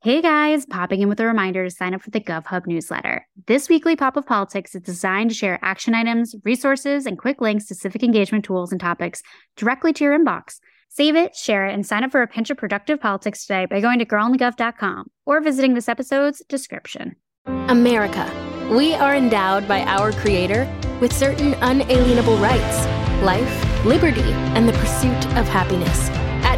Hey guys, popping in with a reminder to sign up for the GovHub newsletter. This weekly pop of politics is designed to share action items, resources, and quick links to civic engagement tools and topics directly to your inbox. Save it, share it, and sign up for a pinch of productive politics today by going to girlonthegov.com or visiting this episode's description. America. We are endowed by our Creator with certain unalienable rights life, liberty, and the pursuit of happiness.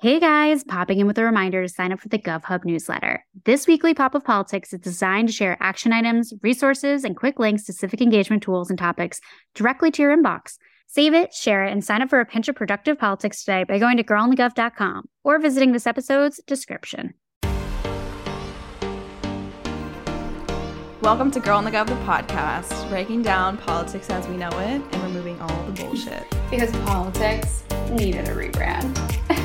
Hey guys, popping in with a reminder to sign up for the GovHub newsletter. This weekly pop of politics is designed to share action items, resources, and quick links to civic engagement tools and topics directly to your inbox. Save it, share it, and sign up for a pinch of productive politics today by going to girlonthegov.com or visiting this episode's description. Welcome to Girl on the Gov, the podcast, breaking down politics as we know it and removing all the bullshit. Because politics needed a rebrand.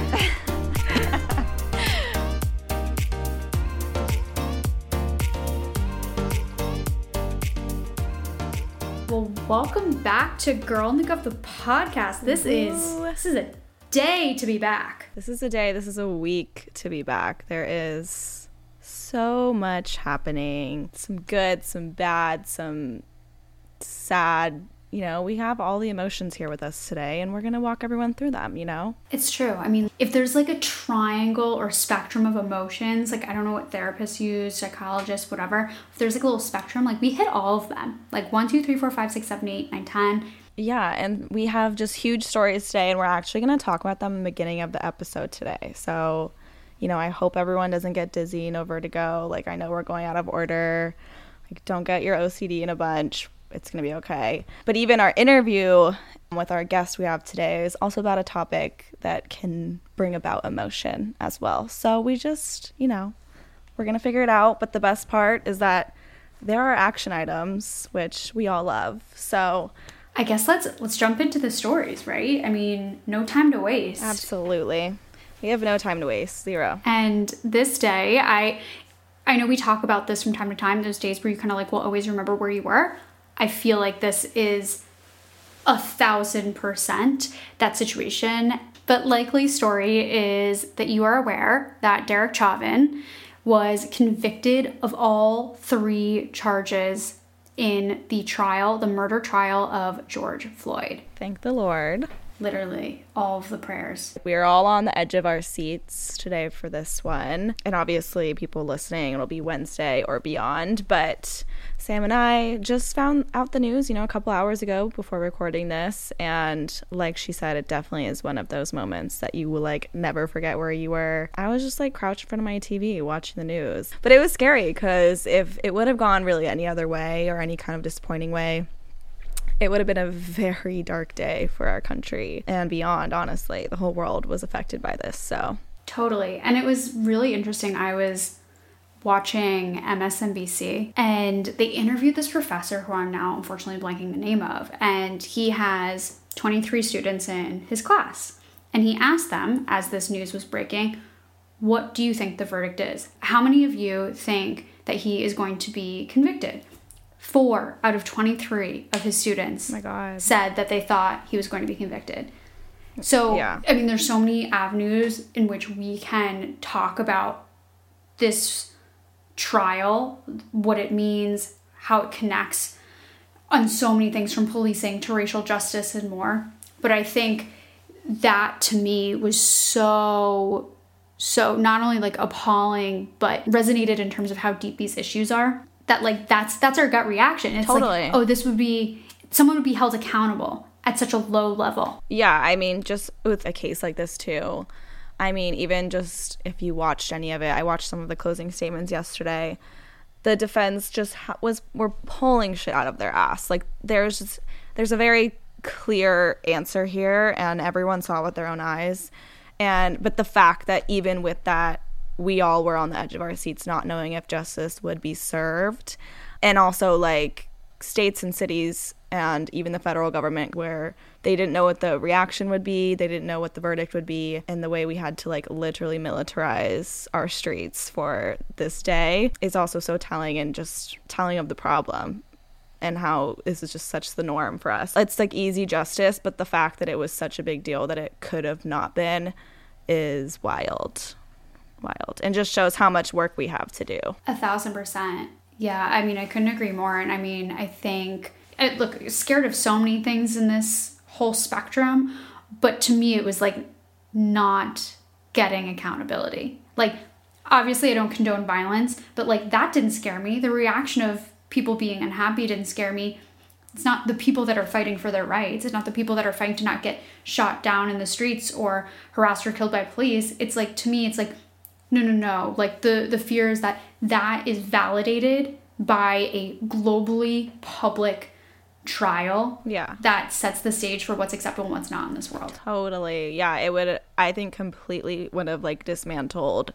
well, welcome back to Girl on the Gov, the podcast. This is this is a day to be back. This is a day, this is a week to be back. There is so much happening. Some good, some bad, some sad. You know, we have all the emotions here with us today, and we're going to walk everyone through them, you know? It's true. I mean, if there's like a triangle or spectrum of emotions, like I don't know what therapists use, psychologists, whatever, if there's like a little spectrum, like we hit all of them. Like one, two, three, four, five, six, seven, eight, nine, ten. Yeah, and we have just huge stories today, and we're actually going to talk about them in the beginning of the episode today. So, you know, I hope everyone doesn't get dizzy, no vertigo. Like, I know we're going out of order. Like, don't get your OCD in a bunch. It's going to be okay. But even our interview with our guest we have today is also about a topic that can bring about emotion as well. So we just, you know, we're going to figure it out. But the best part is that there are action items, which we all love. So, I guess let's let's jump into the stories, right? I mean, no time to waste. Absolutely. We have no time to waste. Zero. And this day, I I know we talk about this from time to time, those days where you kind of like will always remember where you were. I feel like this is a thousand percent that situation. But likely story is that you are aware that Derek Chauvin was convicted of all three charges in the trial, the murder trial of George Floyd. Thank the Lord. Literally, all of the prayers. We are all on the edge of our seats today for this one. And obviously, people listening, it'll be Wednesday or beyond. But Sam and I just found out the news, you know, a couple hours ago before recording this. And like she said, it definitely is one of those moments that you will like never forget where you were. I was just like crouched in front of my TV watching the news. But it was scary because if it would have gone really any other way or any kind of disappointing way, it would have been a very dark day for our country and beyond, honestly. The whole world was affected by this. So, Totally. And it was really interesting. I was watching MSNBC and they interviewed this professor who I'm now unfortunately blanking the name of. And he has 23 students in his class. And he asked them, as this news was breaking, what do you think the verdict is? How many of you think that he is going to be convicted? Four out of 23 of his students oh said that they thought he was going to be convicted. So, Yeah. I mean, there's so many avenues in which we can talk about this trial, what it means, how it connects on so many things from policing to racial justice and more. But I think that to me was so so not only like appalling but resonated in terms of how deep these issues are that like that's that's our gut reaction it's Totally. like oh this would be someone would be held accountable at such a low level yeah, I mean, just with a case like this, too. I mean, even just if you watched any of it, I watched some of the closing statements yesterday. The defense just ha- was were pulling shit out of their ass. Like there's just there's a very clear answer here, and everyone saw with their own eyes. And but the fact that even with that, we all were on the edge of our seats, not knowing if justice would be served, and also like states and cities and even the federal government where they didn't know what the reaction would be they didn't know what the verdict would be and the way we had to like literally militarize our streets for this day is also so telling and just telling of the problem and how this is just such the norm for us. It's like easy justice but the fact that it was such a big deal that it could have not been is wild wild and just shows how much work we have to do A thousand percent. Yeah, I mean, I couldn't agree more. And I mean, I think, I, look, scared of so many things in this whole spectrum, but to me, it was like not getting accountability. Like, obviously, I don't condone violence, but like that didn't scare me. The reaction of people being unhappy didn't scare me. It's not the people that are fighting for their rights. It's not the people that are fighting to not get shot down in the streets or harassed or killed by police. It's like, to me, it's like, no no no. Like the the fear is that that is validated by a globally public trial yeah. that sets the stage for what's acceptable and what's not in this world. Totally. Yeah, it would I think completely would have like dismantled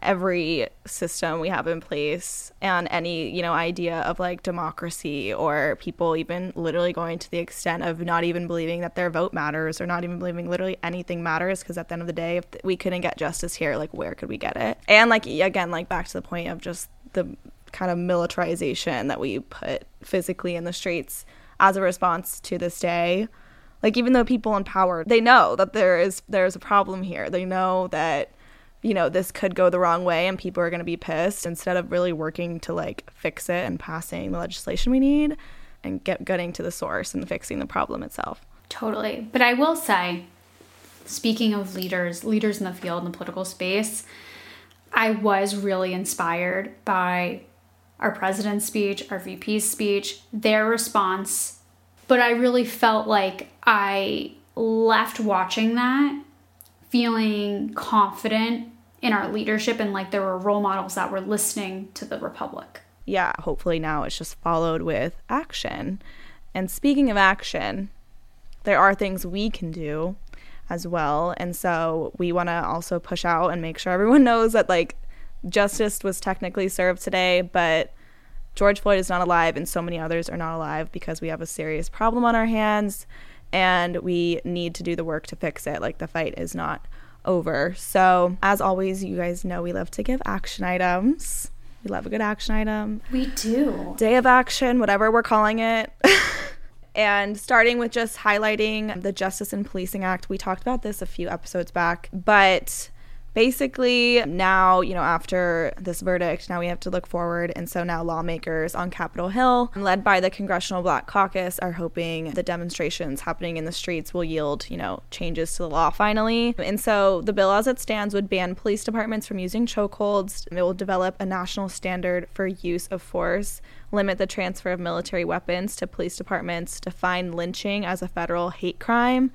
every system we have in place and any, you know, idea of like democracy or people even literally going to the extent of not even believing that their vote matters or not even believing literally anything matters because at the end of the day if we couldn't get justice here, like where could we get it? And like again, like back to the point of just the kind of militarization that we put physically in the streets as a response to this day like even though people in power they know that there is there's a problem here they know that you know this could go the wrong way and people are going to be pissed instead of really working to like fix it and passing the legislation we need and get getting to the source and fixing the problem itself. Totally. But i will say speaking of leaders leaders in the field in the political space i was really inspired by our president's speech our vp's speech their response but i really felt like i left watching that feeling confident in our leadership and like there were role models that were listening to the republic. Yeah hopefully now it's just followed with action. And speaking of action there are things we can do as well. And so we want to also push out and make sure everyone knows that like justice was technically served today but George Floyd is not alive and so many others are not alive because we have a serious problem on our hands and we need to do the work to fix it. Like the fight is not over. So, as always, you guys know we love to give action items. We love a good action item. we do Day of action, whatever we're calling it. and starting with just highlighting the Justice and Policing Act. We talked about this a few episodes back, but basically now you know after this verdict now we have to look forward. And so now lawmakers on capitol hill led by the congressional black caucus are hoping the demonstrations happening in the streets will yield you know changes to the law finally. And so the bill as it stands would ban police departments from using chokeholds. It will develop a national standard for use of force limit the transfer of military weapons to police departments define lynching as a federal hate crime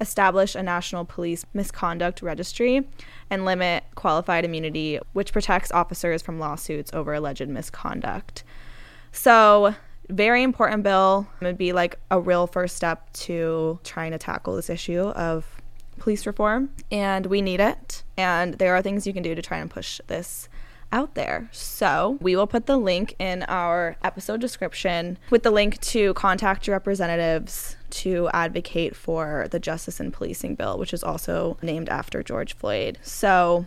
establish a national police misconduct registry, and limit qualified immunity, which protects officers from lawsuits over alleged misconduct. So, very important bill. It would be like a real first step to trying to tackle this issue of police reform, and we need it. And there are things you can do to try and push this out there. So, we will put the link in our episode description with the link to contact your representatives to advocate for the Justice and Policing Bill, which is also named after George Floyd. So,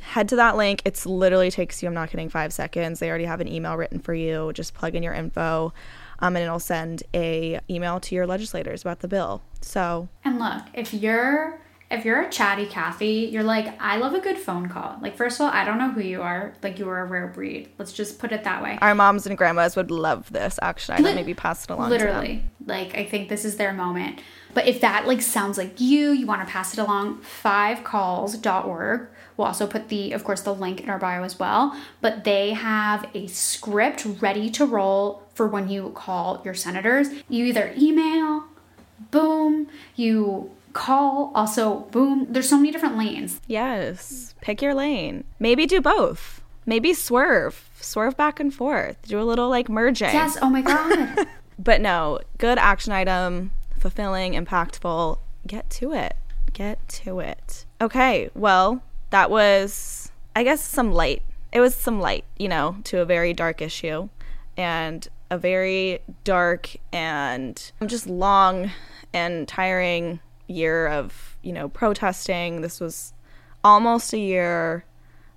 head to that link. It's literally takes you, I'm not kidding, five seconds. They already have an email written for you. Just plug in your info. Um, and it'll send a email to your legislators about the bill. So And look, if you're if you're a chatty Kathy, you're like, I love a good phone call. Like, first of all, I don't know who you are. Like, you are a rare breed. Let's just put it that way. our moms and grandmas would love this action item. Lit- Maybe pass it along. To them. Literally. Like, I think this is their moment. But if that like sounds like you, you want to pass it along, fivecalls.org. We'll also put the, of course, the link in our bio as well. But they have a script ready to roll for when you call your senators. You either email, boom, you call, also boom. There's so many different lanes. Yes. Pick your lane. Maybe do both. Maybe swerve. Swerve back and forth. Do a little like merging. Yes, oh my God. But no, good action item, fulfilling, impactful. Get to it. Get to it. Okay, well, that was, I guess, some light. It was some light, you know, to a very dark issue. And a very dark and just long and tiring year of, you know, protesting. This was almost a year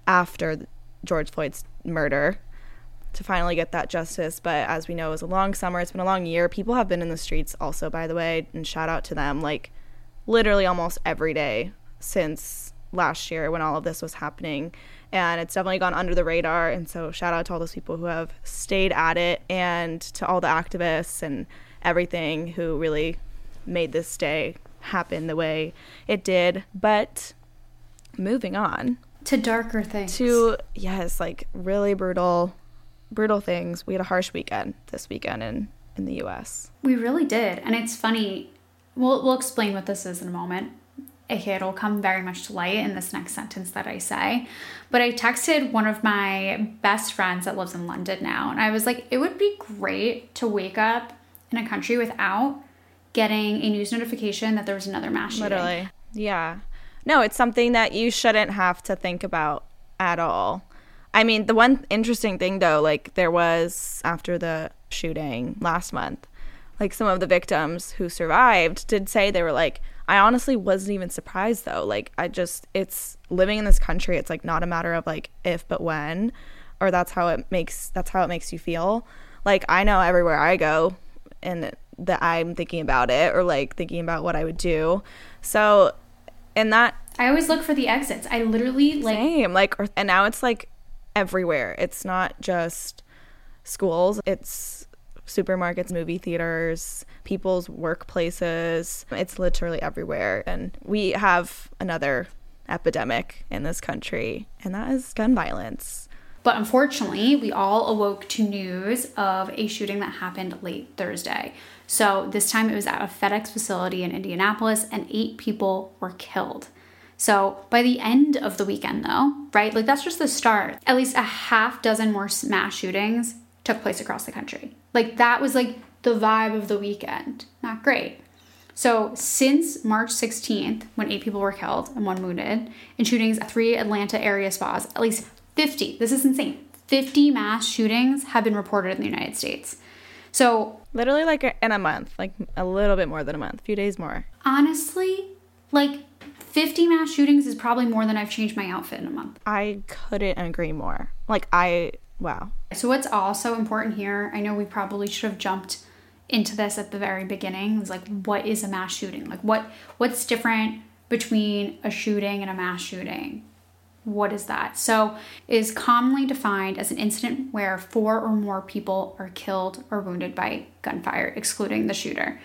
after George Floyd's murder to finally get that justice. But as we know, it was a long summer. It's been a long year. People have been in the streets also, by the way, and shout out to them like literally almost every day since last year when all of this was happening. And it's definitely gone under the radar. And so, shout out to all those people who have stayed at it and to all the activists and everything who really made this day happen the way it did. But moving on to darker things. To, yes, like really brutal, brutal things. We had a harsh weekend this weekend in, in the US. We really did. And it's funny. We'll, we'll explain what this is in a moment. Okay, it'll come very much to light in this next sentence that I say. But I texted one of my best friends that lives in London now, and I was like, it would be great to wake up in a country without getting a news notification that there was another mass shooting. Literally. Yeah. No, it's something that you shouldn't have to think about at all. I mean, the one interesting thing though, like there was after the shooting last month, like some of the victims who survived did say they were like, I honestly wasn't even surprised though. Like I just it's living in this country, it's like not a matter of like if but when or that's how it makes that's how it makes you feel. Like I know everywhere I go and that I'm thinking about it or like thinking about what I would do. So and that I always look for the exits. I literally like same like and now it's like everywhere. It's not just schools. It's supermarkets, movie theaters, people's workplaces. It's literally everywhere. And we have another epidemic in this country, and that is gun violence. But unfortunately, we all awoke to news of a shooting that happened late Thursday. So this time it was at a FedEx facility in Indianapolis, and eight people were killed. So by the end of the weekend, though, right, like that's just the start, at least a half dozen more mass shootings took place across the country. Like that was like the vibe of the weekend. Not great. So, since March 16th, when eight people were killed and one wounded in shootings at three Atlanta area spas, at least 50, this is insane, 50 mass shootings have been reported in the United States. So, literally like in a month, like a little bit more than a month, a few days more. Honestly, like 50 mass shootings is probably more than I've changed my outfit in a month. I couldn't agree more. Like, I, wow. So, what's also important here, I know we probably should have jumped into this at the very beginning. Was like, what is a mass shooting? Like, what what's different between a shooting and a mass shooting? What is that? So, is commonly defined as an incident where four or more people are killed or wounded by gunfire, excluding the shooter.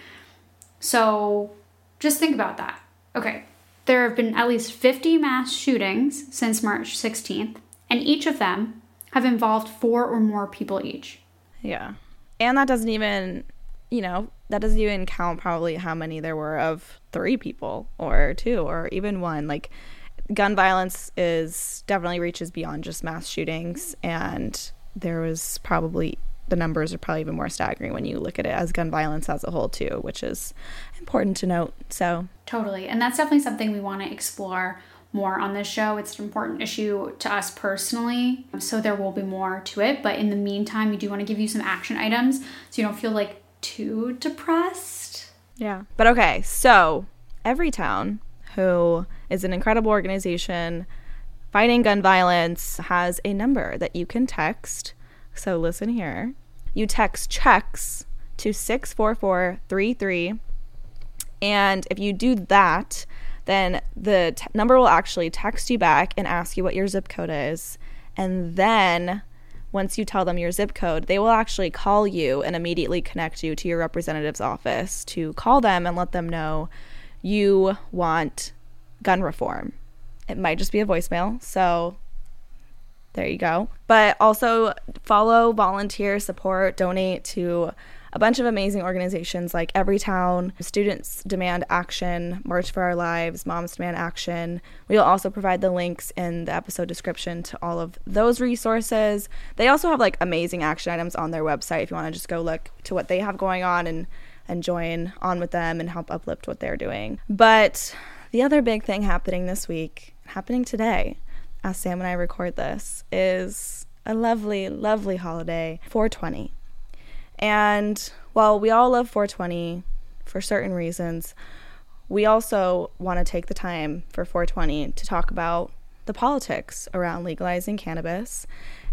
So, just think about that. Okay, there have been at least 50 mass shootings since March 16th, and each of them have involved four or more people each. Yeah. And that doesn't even, you know, that doesn't even count probably how many there were of three people or two or even one. Like, gun violence is definitely reaches beyond just mass shootings. And there was probably, the numbers are probably even more staggering when you look at it as gun violence as a whole, too, which is important to note. So, totally. And that's definitely something we want to explore more on this show. It's an important issue to us personally, so there will be more to it. But in the meantime, we do want to give you some action items so you don't feel like too depressed. Yeah. But okay, so Everytown who is an incredible organization fighting gun violence, has a number that you can text. So listen here. You text checks to 64433. And if you do that, then the t- number will actually text you back and ask you what your zip code is. And then once you tell them your zip code, they will actually call you and immediately connect you to your representative's office to call them and let them know you want gun reform. It might just be a voicemail. So there you go. But also follow, volunteer, support, donate to a bunch of amazing organizations like Everytown, Students Demand Action, March for Our Lives, Moms Demand Action. We'll also provide the links in the episode description to all of those resources. They also have like amazing action items on their website if you want to just go look to what they have going on and and join on with them and help uplift what they're doing. But the other big thing happening this week, happening today, as Sam and I record this, is a lovely, lovely holiday, 420. And while we all love 420 for certain reasons, we also want to take the time for 420 to talk about the politics around legalizing cannabis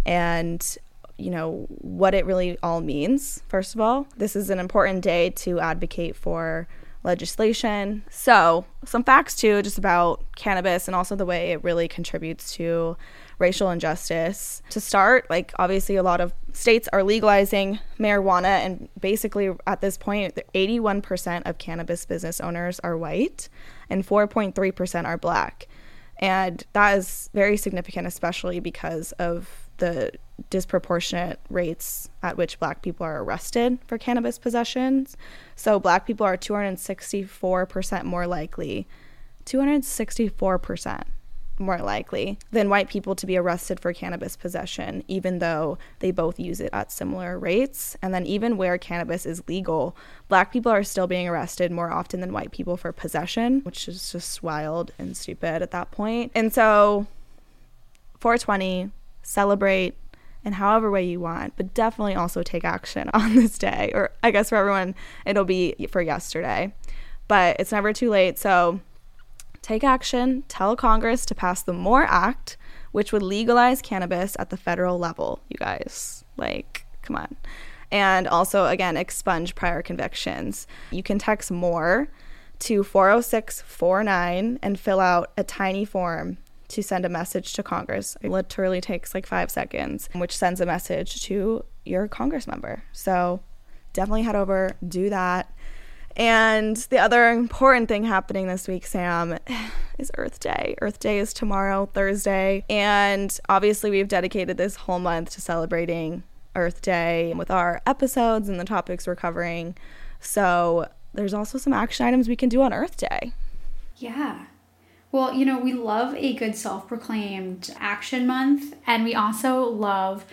and you know what it really all means first of all this is an important day to advocate for legislation so some facts too just about cannabis and also the way it really contributes to racial injustice. To start, like obviously a lot of states are legalizing marijuana and basically at this point 81% of cannabis business owners are white and 4.3% are black. And that is very significant especially because of the disproportionate rates at which black people are arrested for cannabis possessions. So black people are 264% more likely 264% more likely than white people to be arrested for cannabis possession, even though they both use it at similar rates. And then, even where cannabis is legal, black people are still being arrested more often than white people for possession, which is just wild and stupid at that point. And so, 420, celebrate in however way you want, but definitely also take action on this day. Or I guess for everyone, it'll be for yesterday. But it's never too late. So, take action, tell Congress to pass the MORE Act, which would legalize cannabis at the federal level, you guys. Like, come on. And also, again, expunge prior convictions. You can text MORE to 40649 and fill out a tiny form to send a message to Congress. It literally takes like five seconds, which sends a message to your Congress member. So definitely head over, do that. And the other important thing happening this week, Sam, is Earth Day. Earth Day is tomorrow, Thursday. And obviously, we've dedicated this whole month to celebrating Earth Day with our episodes and the topics we're covering. So, there's also some action items we can do on Earth Day. Yeah. Well, you know, we love a good self proclaimed action month, and we also love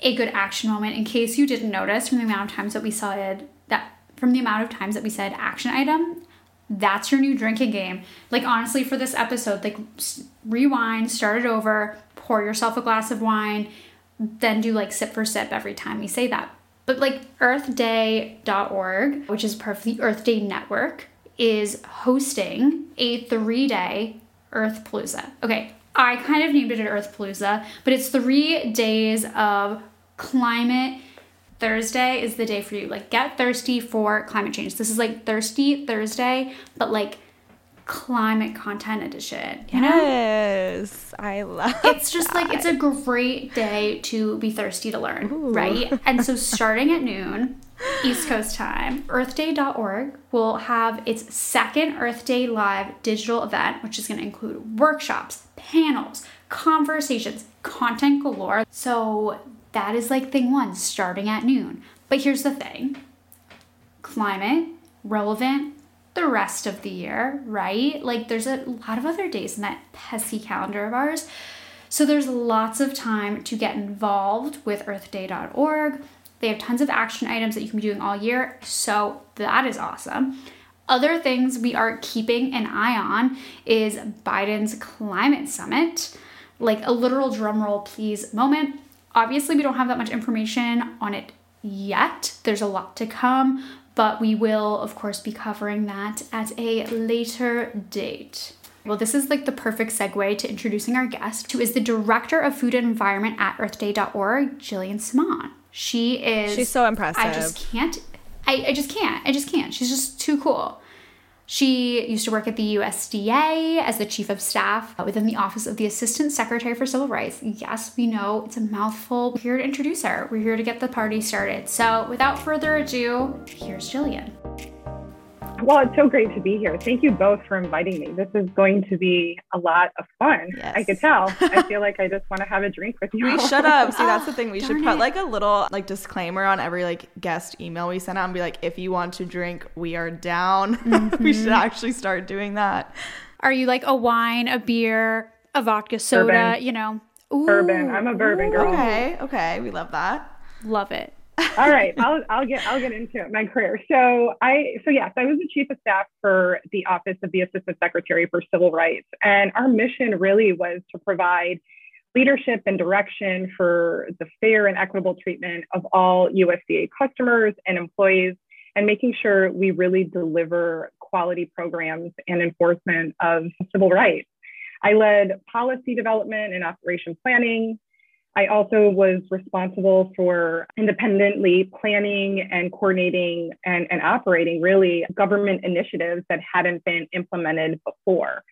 a good action moment. In case you didn't notice from the amount of times that we said that from the amount of times that we said action item, that's your new drinking game. Like honestly, for this episode, like rewind, start it over, pour yourself a glass of wine, then do like sip for sip every time we say that. But like earthday.org, which is part of the Earth Day Network, is hosting a three day Earth Palooza. Okay, I kind of named it an Earth Palooza, but it's three days of climate Thursday is the day for you. Like, get thirsty for climate change. This is like Thirsty Thursday, but like climate content edition. You know? Yes, I love. It. It's just that. like it's a great day to be thirsty to learn, Ooh. right? And so, starting at noon, East Coast time, EarthDay.org will have its second Earth Day live digital event, which is going to include workshops, panels, conversations, content galore. So that is like thing one, starting at noon. But here's the thing climate, relevant, the rest of the year, right? Like there's a lot of other days in that pesky calendar of ours. So there's lots of time to get involved with earthday.org. They have tons of action items that you can be doing all year. So that is awesome. Other things we are keeping an eye on is Biden's climate summit. Like a literal drumroll, please moment. Obviously, we don't have that much information on it yet. There's a lot to come, but we will, of course, be covering that at a later date. Well, this is like the perfect segue to introducing our guest, who is the Director of Food and Environment at earthday.org, Jillian Simon. She is. She's so impressive. I just can't. I, I just can't. I just can't. She's just too cool. She used to work at the USDA as the chief of staff uh, within the Office of the Assistant Secretary for Civil Rights. Yes, we know it's a mouthful. We're here to introduce her. We're here to get the party started. So, without further ado, here's Jillian. Well, it's so great to be here. Thank you both for inviting me. This is going to be a lot of fun. Yes. I could tell. I feel like I just want to have a drink with you. We shut up. See, that's the thing. We should put it. like a little like disclaimer on every like guest email we send out and be like, if you want to drink, we are down. Mm-hmm. we should mm-hmm. actually start doing that. Are you like a wine, a beer, a vodka soda? Bourbon. You know, Ooh. bourbon. I'm a bourbon girl. Okay, okay, we love that. Love it. All right, I'll I'll get I'll get into it. My career. So I so yes, I was the chief of staff for the Office of the Assistant Secretary for Civil Rights, and our mission really was to provide leadership and direction for the fair and equitable treatment of all USDA customers and employees, and making sure we really deliver quality programs and enforcement of civil rights. I led policy development and operation planning. I also was responsible for independently planning and coordinating and, and operating really government initiatives that hadn't been implemented before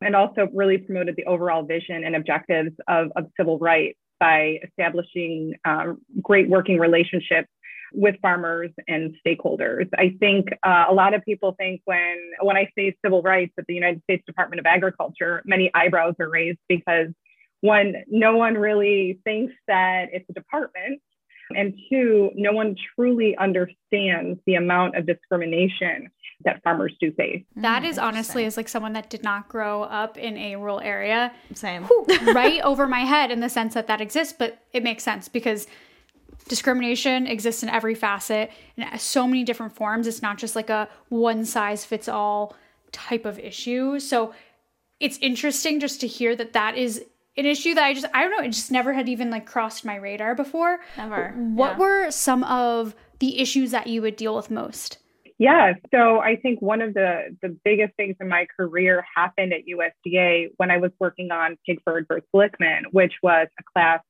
and also really promoted the overall vision and objectives of, of civil rights by establishing um, great working relationships with farmers and stakeholders. I think uh, a lot of people think when when I say civil rights at the United States Department of Agriculture, many eyebrows are raised because one, no one really thinks that it's a department, and two, no one truly understands the amount of discrimination that farmers do face. That mm, honestly, as like someone that did not grow up in a rural area, same, whew, right over my head in the sense that that exists, but it makes sense because discrimination exists in every facet in so many different forms. It's not just like a one size fits all type of issue. So it's interesting just to hear that that is an issue that I just I don't know, it just never had even like crossed my radar before. Never. What yeah. were some of the issues that you would deal with most? Yeah, so I think one of the the biggest things in my career happened at USDA when I was working on Pigford versus Glickman, which was a class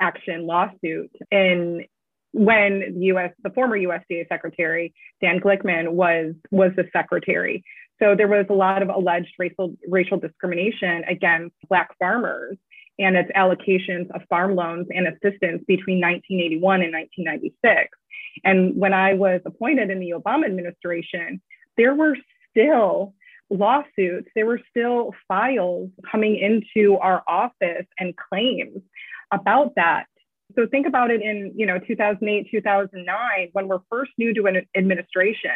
action lawsuit in when the US the former USDA secretary Dan Glickman was was the secretary. So there was a lot of alleged racial racial discrimination against black farmers and its allocations of farm loans and assistance between 1981 and 1996. And when I was appointed in the Obama administration, there were still lawsuits, there were still files coming into our office and claims about that. So think about it in, you know, 2008, 2009, when we're first new to an administration.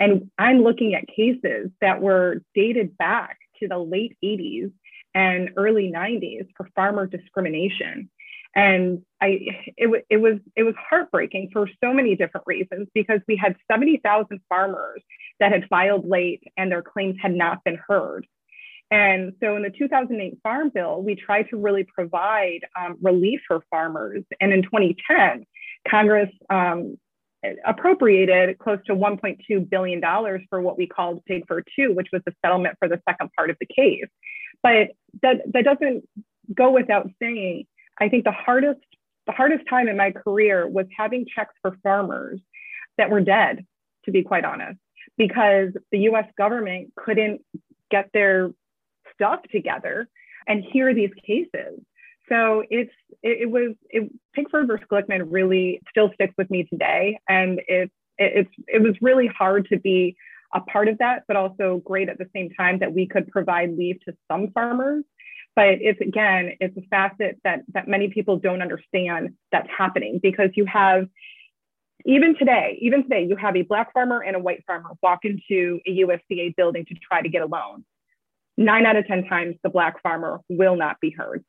And I'm looking at cases that were dated back to the late 80s and early 90s for farmer discrimination and I it, it was it was heartbreaking for so many different reasons because we had 70,000 farmers that had filed late and their claims had not been heard. And so in the 2008 Farm Bill, we tried to really provide um, relief for farmers. And in 2010, Congress um, appropriated close to $1.2 billion for what we called Pigford 2, which was the settlement for the second part of the case. But that, that doesn't go without saying I think the hardest the hardest time in my career was having checks for farmers that were dead, to be quite honest, because the US government couldn't get their stuff together and hear these cases. So it's it, it was it, Pigford versus Glickman really still sticks with me today, and it's it, it's it was really hard to be a part of that, but also great at the same time that we could provide leave to some farmers. But it's again it's a facet that that many people don't understand that's happening because you have even today even today you have a black farmer and a white farmer walk into a usda building to try to get a loan. Nine out of ten times the black farmer will not be heard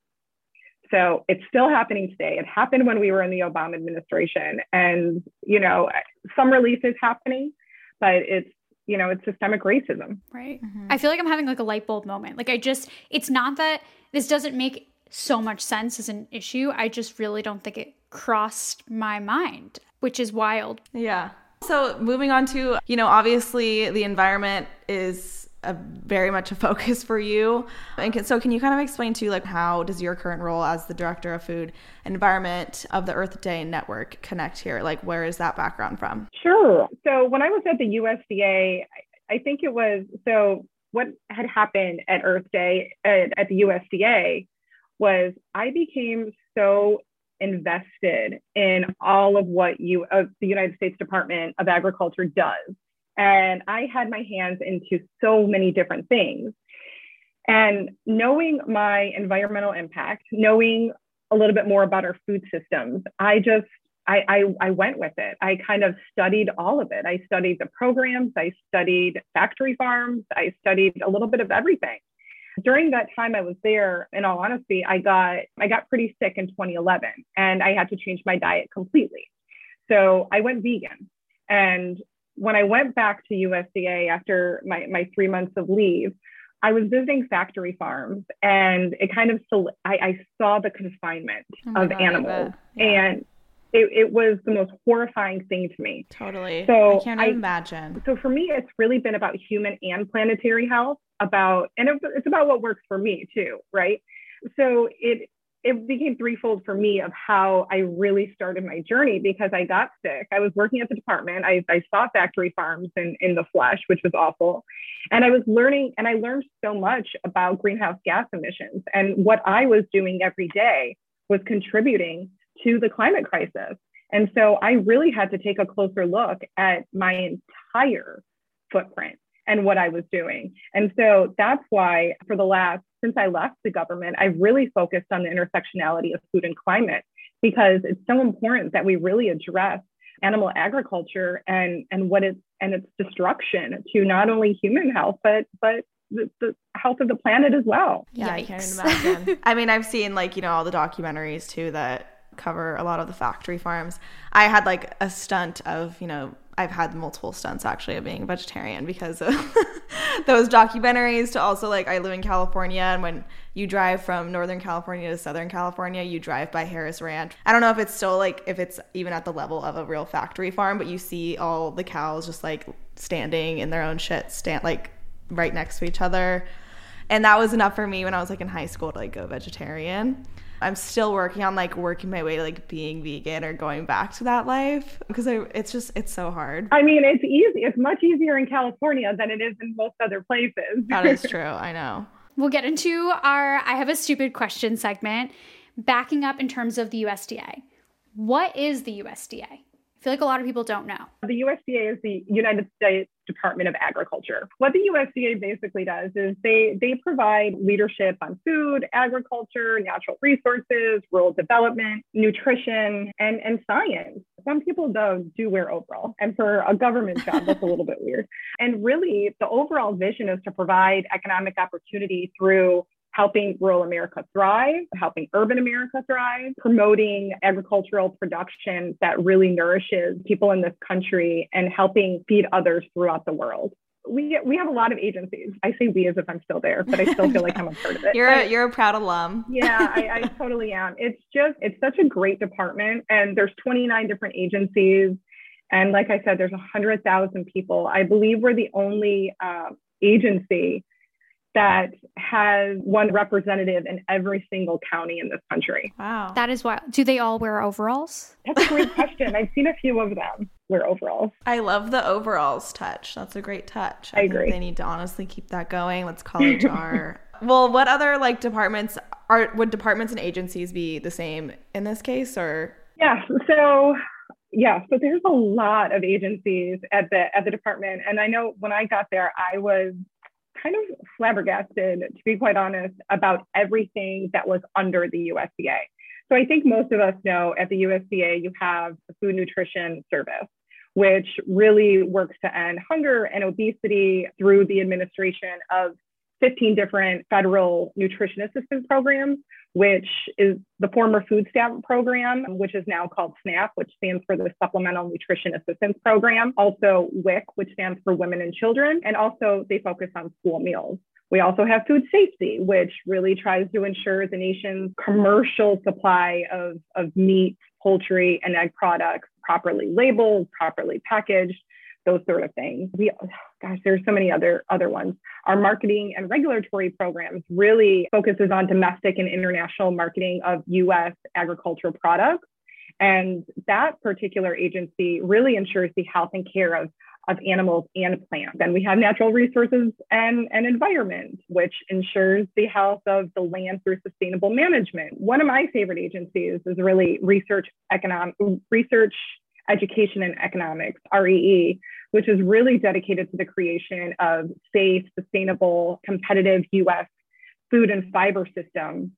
so it's still happening today it happened when we were in the obama administration and you know some relief is happening but it's you know, it's systemic racism. Right. Mm-hmm. I feel like I'm having like a light bulb moment. Like I just, it's not that this doesn't make so much sense as an issue. I just really don't think it crossed my mind, which is wild. Yeah. So moving on to, you know, obviously the environment is a very much a focus for you. And can, so can you kind of explain to like how does your current role as the director of food environment of the Earth Day network connect here? Like where is that background from? Sure. So when I was at the USDA, I think it was so what had happened at Earth Day at, at the USDA was I became so invested in all of what you uh, the United States Department of Agriculture does and I had my hands into so many different things. And knowing my environmental impact, knowing a little bit more about our food systems, I just I, I, I, went with it. I kind of studied all of it. I studied the programs, I studied factory farms, I studied a little bit of everything. During that time I was there, in all honesty, I got I got pretty sick in 2011 and I had to change my diet completely. So I went vegan. And when I went back to USDA after my, my three months of leave, I was visiting factory farms and it kind of, I, I saw the confinement oh of God, animals. Yeah. And it, it, was the most horrifying thing to me. Totally. So I can't I, imagine. So for me, it's really been about human and planetary health. About and it, it's about what works for me too, right? So it it became threefold for me of how I really started my journey because I got sick. I was working at the department. I, I saw factory farms in, in the flesh, which was awful. And I was learning, and I learned so much about greenhouse gas emissions. And what I was doing every day was contributing to the climate crisis. And so I really had to take a closer look at my entire footprint and what I was doing. And so that's why, for the last since I left the government, I've really focused on the intersectionality of food and climate because it's so important that we really address animal agriculture and and what it's and its destruction to not only human health but but the, the health of the planet as well. Yeah, Yikes. I can't imagine. I mean, I've seen like you know all the documentaries too that cover a lot of the factory farms. I had like a stunt of you know I've had multiple stunts actually of being a vegetarian because of those documentaries. To also like, I live in California, and when you drive from Northern California to Southern California, you drive by Harris Ranch. I don't know if it's still like if it's even at the level of a real factory farm, but you see all the cows just like standing in their own shit, stand like right next to each other. And that was enough for me when I was like in high school to like go vegetarian. I'm still working on like working my way to like being vegan or going back to that life because I, it's just it's so hard. I mean, it's easy. It's much easier in California than it is in most other places. that is true. I know. We'll get into our I have a stupid question segment. Backing up in terms of the USDA. What is the USDA? I feel like a lot of people don't know. The USDA is the United States Department of Agriculture. What the USDA basically does is they they provide leadership on food, agriculture, natural resources, rural development, nutrition, and, and science. Some people though do wear overalls, and for a government job, that's a little bit weird. And really, the overall vision is to provide economic opportunity through helping rural America thrive, helping urban America thrive, promoting agricultural production that really nourishes people in this country and helping feed others throughout the world. We, we have a lot of agencies. I say we as if I'm still there, but I still feel like I'm a part of it. You're a, you're a proud alum. yeah, I, I totally am. It's just it's such a great department, and there's 29 different agencies, and like I said, there's 100,000 people. I believe we're the only uh, agency that has one representative in every single county in this country. Wow. That is wild. Do they all wear overalls? That's a great question. I've seen a few of them wear overalls. I love the overalls touch. That's a great touch. I, I agree. They need to honestly keep that going. Let's call HR. well, what other like departments are would departments and agencies be the same in this case or Yeah. So yeah, so there's a lot of agencies at the at the department. And I know when I got there, I was kind of flabbergasted, to be quite honest, about everything that was under the USDA. So I think most of us know at the USDA, you have the Food Nutrition Service, which really works to end hunger and obesity through the administration of 15 different federal nutrition assistance programs, which is the former food stamp program, which is now called SNAP, which stands for the Supplemental Nutrition Assistance Program. Also WIC, which stands for Women and Children. And also they focus on school meals. We also have food safety, which really tries to ensure the nation's commercial supply of, of meat, poultry, and egg products properly labeled, properly packaged, those sort of things. We, gosh, there's so many other other ones. Our marketing and regulatory programs really focuses on domestic and international marketing of U.S. agricultural products. And that particular agency really ensures the health and care of, of animals and plants. And we have natural resources and, and environment, which ensures the health of the land through sustainable management. One of my favorite agencies is really research economic research Education and Economics, REE, which is really dedicated to the creation of safe, sustainable, competitive US food and fiber system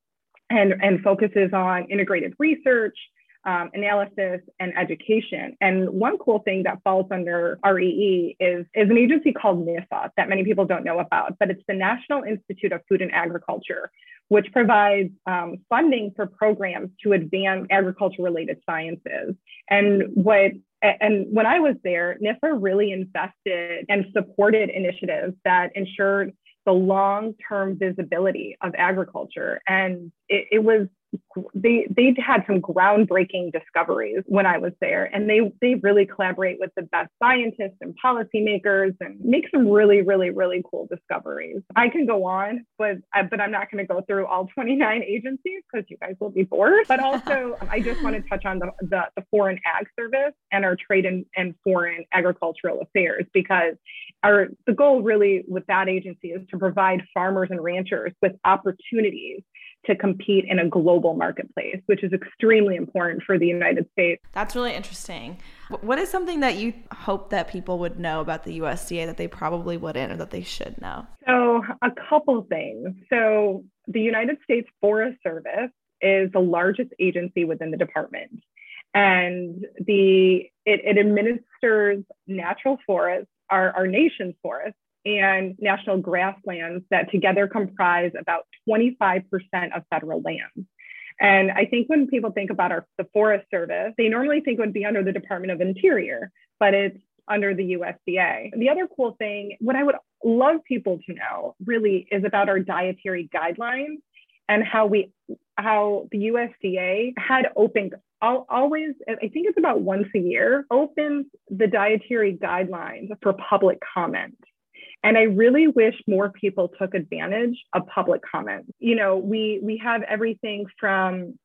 and, and focuses on integrated research, um, analysis, and education. And one cool thing that falls under REE is, is an agency called NIFA that many people don't know about, but it's the National Institute of Food and Agriculture, which provides um, funding for programs to advance agriculture related sciences. And what and when I was there, NIFA really invested and supported initiatives that ensured the long term visibility of agriculture. And it, it was they they had some groundbreaking discoveries when I was there, and they they really collaborate with the best scientists and policymakers and make some really really really cool discoveries. I can go on, but I, but I'm not going to go through all 29 agencies because you guys will be bored. But also, I just want to touch on the, the, the Foreign Ag Service and our Trade and, and Foreign Agricultural Affairs because our the goal really with that agency is to provide farmers and ranchers with opportunities to compete in a global marketplace, which is extremely important for the United States. That's really interesting. What is something that you hope that people would know about the USDA that they probably wouldn't or that they should know? So, a couple things. So, the United States Forest Service is the largest agency within the department. And the it, it administers natural forests, our, our nation's forests, and national grasslands that together comprise about 25% of federal lands. And I think when people think about our, the Forest Service, they normally think it would be under the Department of Interior, but it's under the USDA. The other cool thing, what I would love people to know really is about our dietary guidelines and how we how the USDA had opened always I think it's about once a year opens the dietary guidelines for public comment. And I really wish more people took advantage of public comment. You know, we we have everything from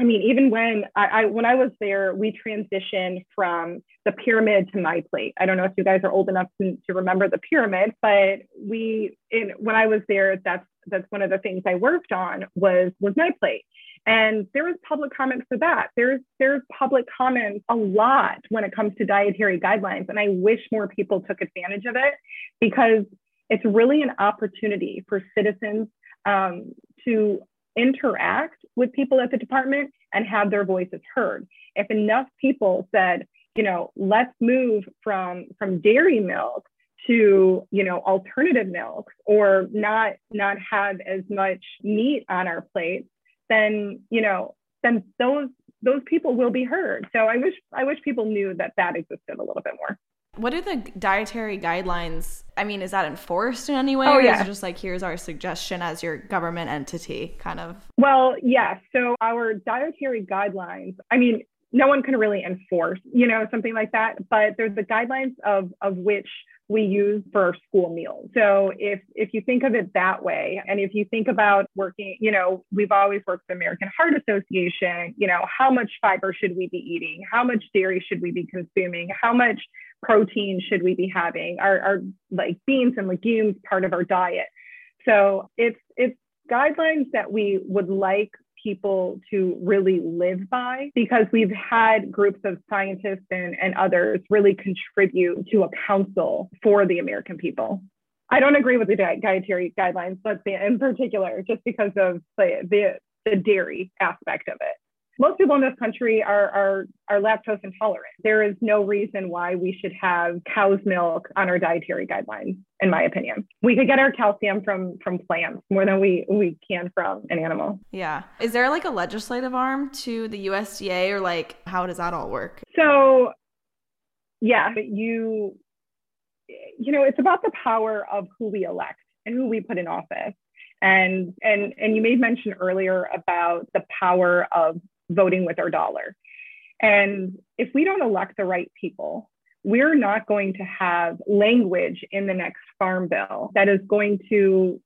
I mean, even when I, I, when I was there, we transitioned from the pyramid to MyPlate. I don't know if you guys are old enough to, to remember the pyramid, but we in when I was there, that's that's one of the things I worked on was was MyPlate. And there is public comment for that. There's there's public comment a lot when it comes to dietary guidelines. And I wish more people took advantage of it because it's really an opportunity for citizens um, to interact with people at the department and have their voices heard. If enough people said, you know, let's move from from dairy milk to you know alternative milks or not not have as much meat on our plates then you know then those those people will be heard so i wish i wish people knew that that existed a little bit more what are the dietary guidelines? I mean, is that enforced in any way? Oh, yeah. Or is it just like, here's our suggestion as your government entity kind of? Well, yeah. So our dietary guidelines, I mean, no one can really enforce, you know, something like that, but there's the guidelines of, of which we use for school meals. So if if you think of it that way, and if you think about working, you know, we've always worked with American Heart Association, you know, how much fiber should we be eating? How much dairy should we be consuming? How much protein should we be having? Are, are like beans and legumes part of our diet? So it's it's guidelines that we would like people to really live by because we've had groups of scientists and, and others really contribute to a council for the American people. I don't agree with the dietary guidelines, say in particular, just because of the, the, the dairy aspect of it most people in this country are, are, are lactose intolerant. There is no reason why we should have cow's milk on our dietary guidelines, in my opinion. We could get our calcium from from plants more than we, we can from an animal. Yeah. Is there like a legislative arm to the USDA or like how does that all work? So yeah, you you know, it's about the power of who we elect and who we put in office. And and and you made mention earlier about the power of voting with our dollar. And if we don't elect the right people, we're not going to have language in the next farm bill that is going to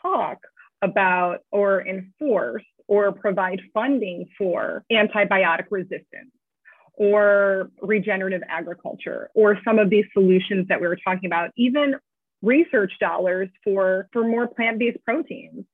talk about or enforce or provide funding for antibiotic resistance or regenerative agriculture or some of these solutions that we were talking about, even research dollars for, for more plant-based proteins.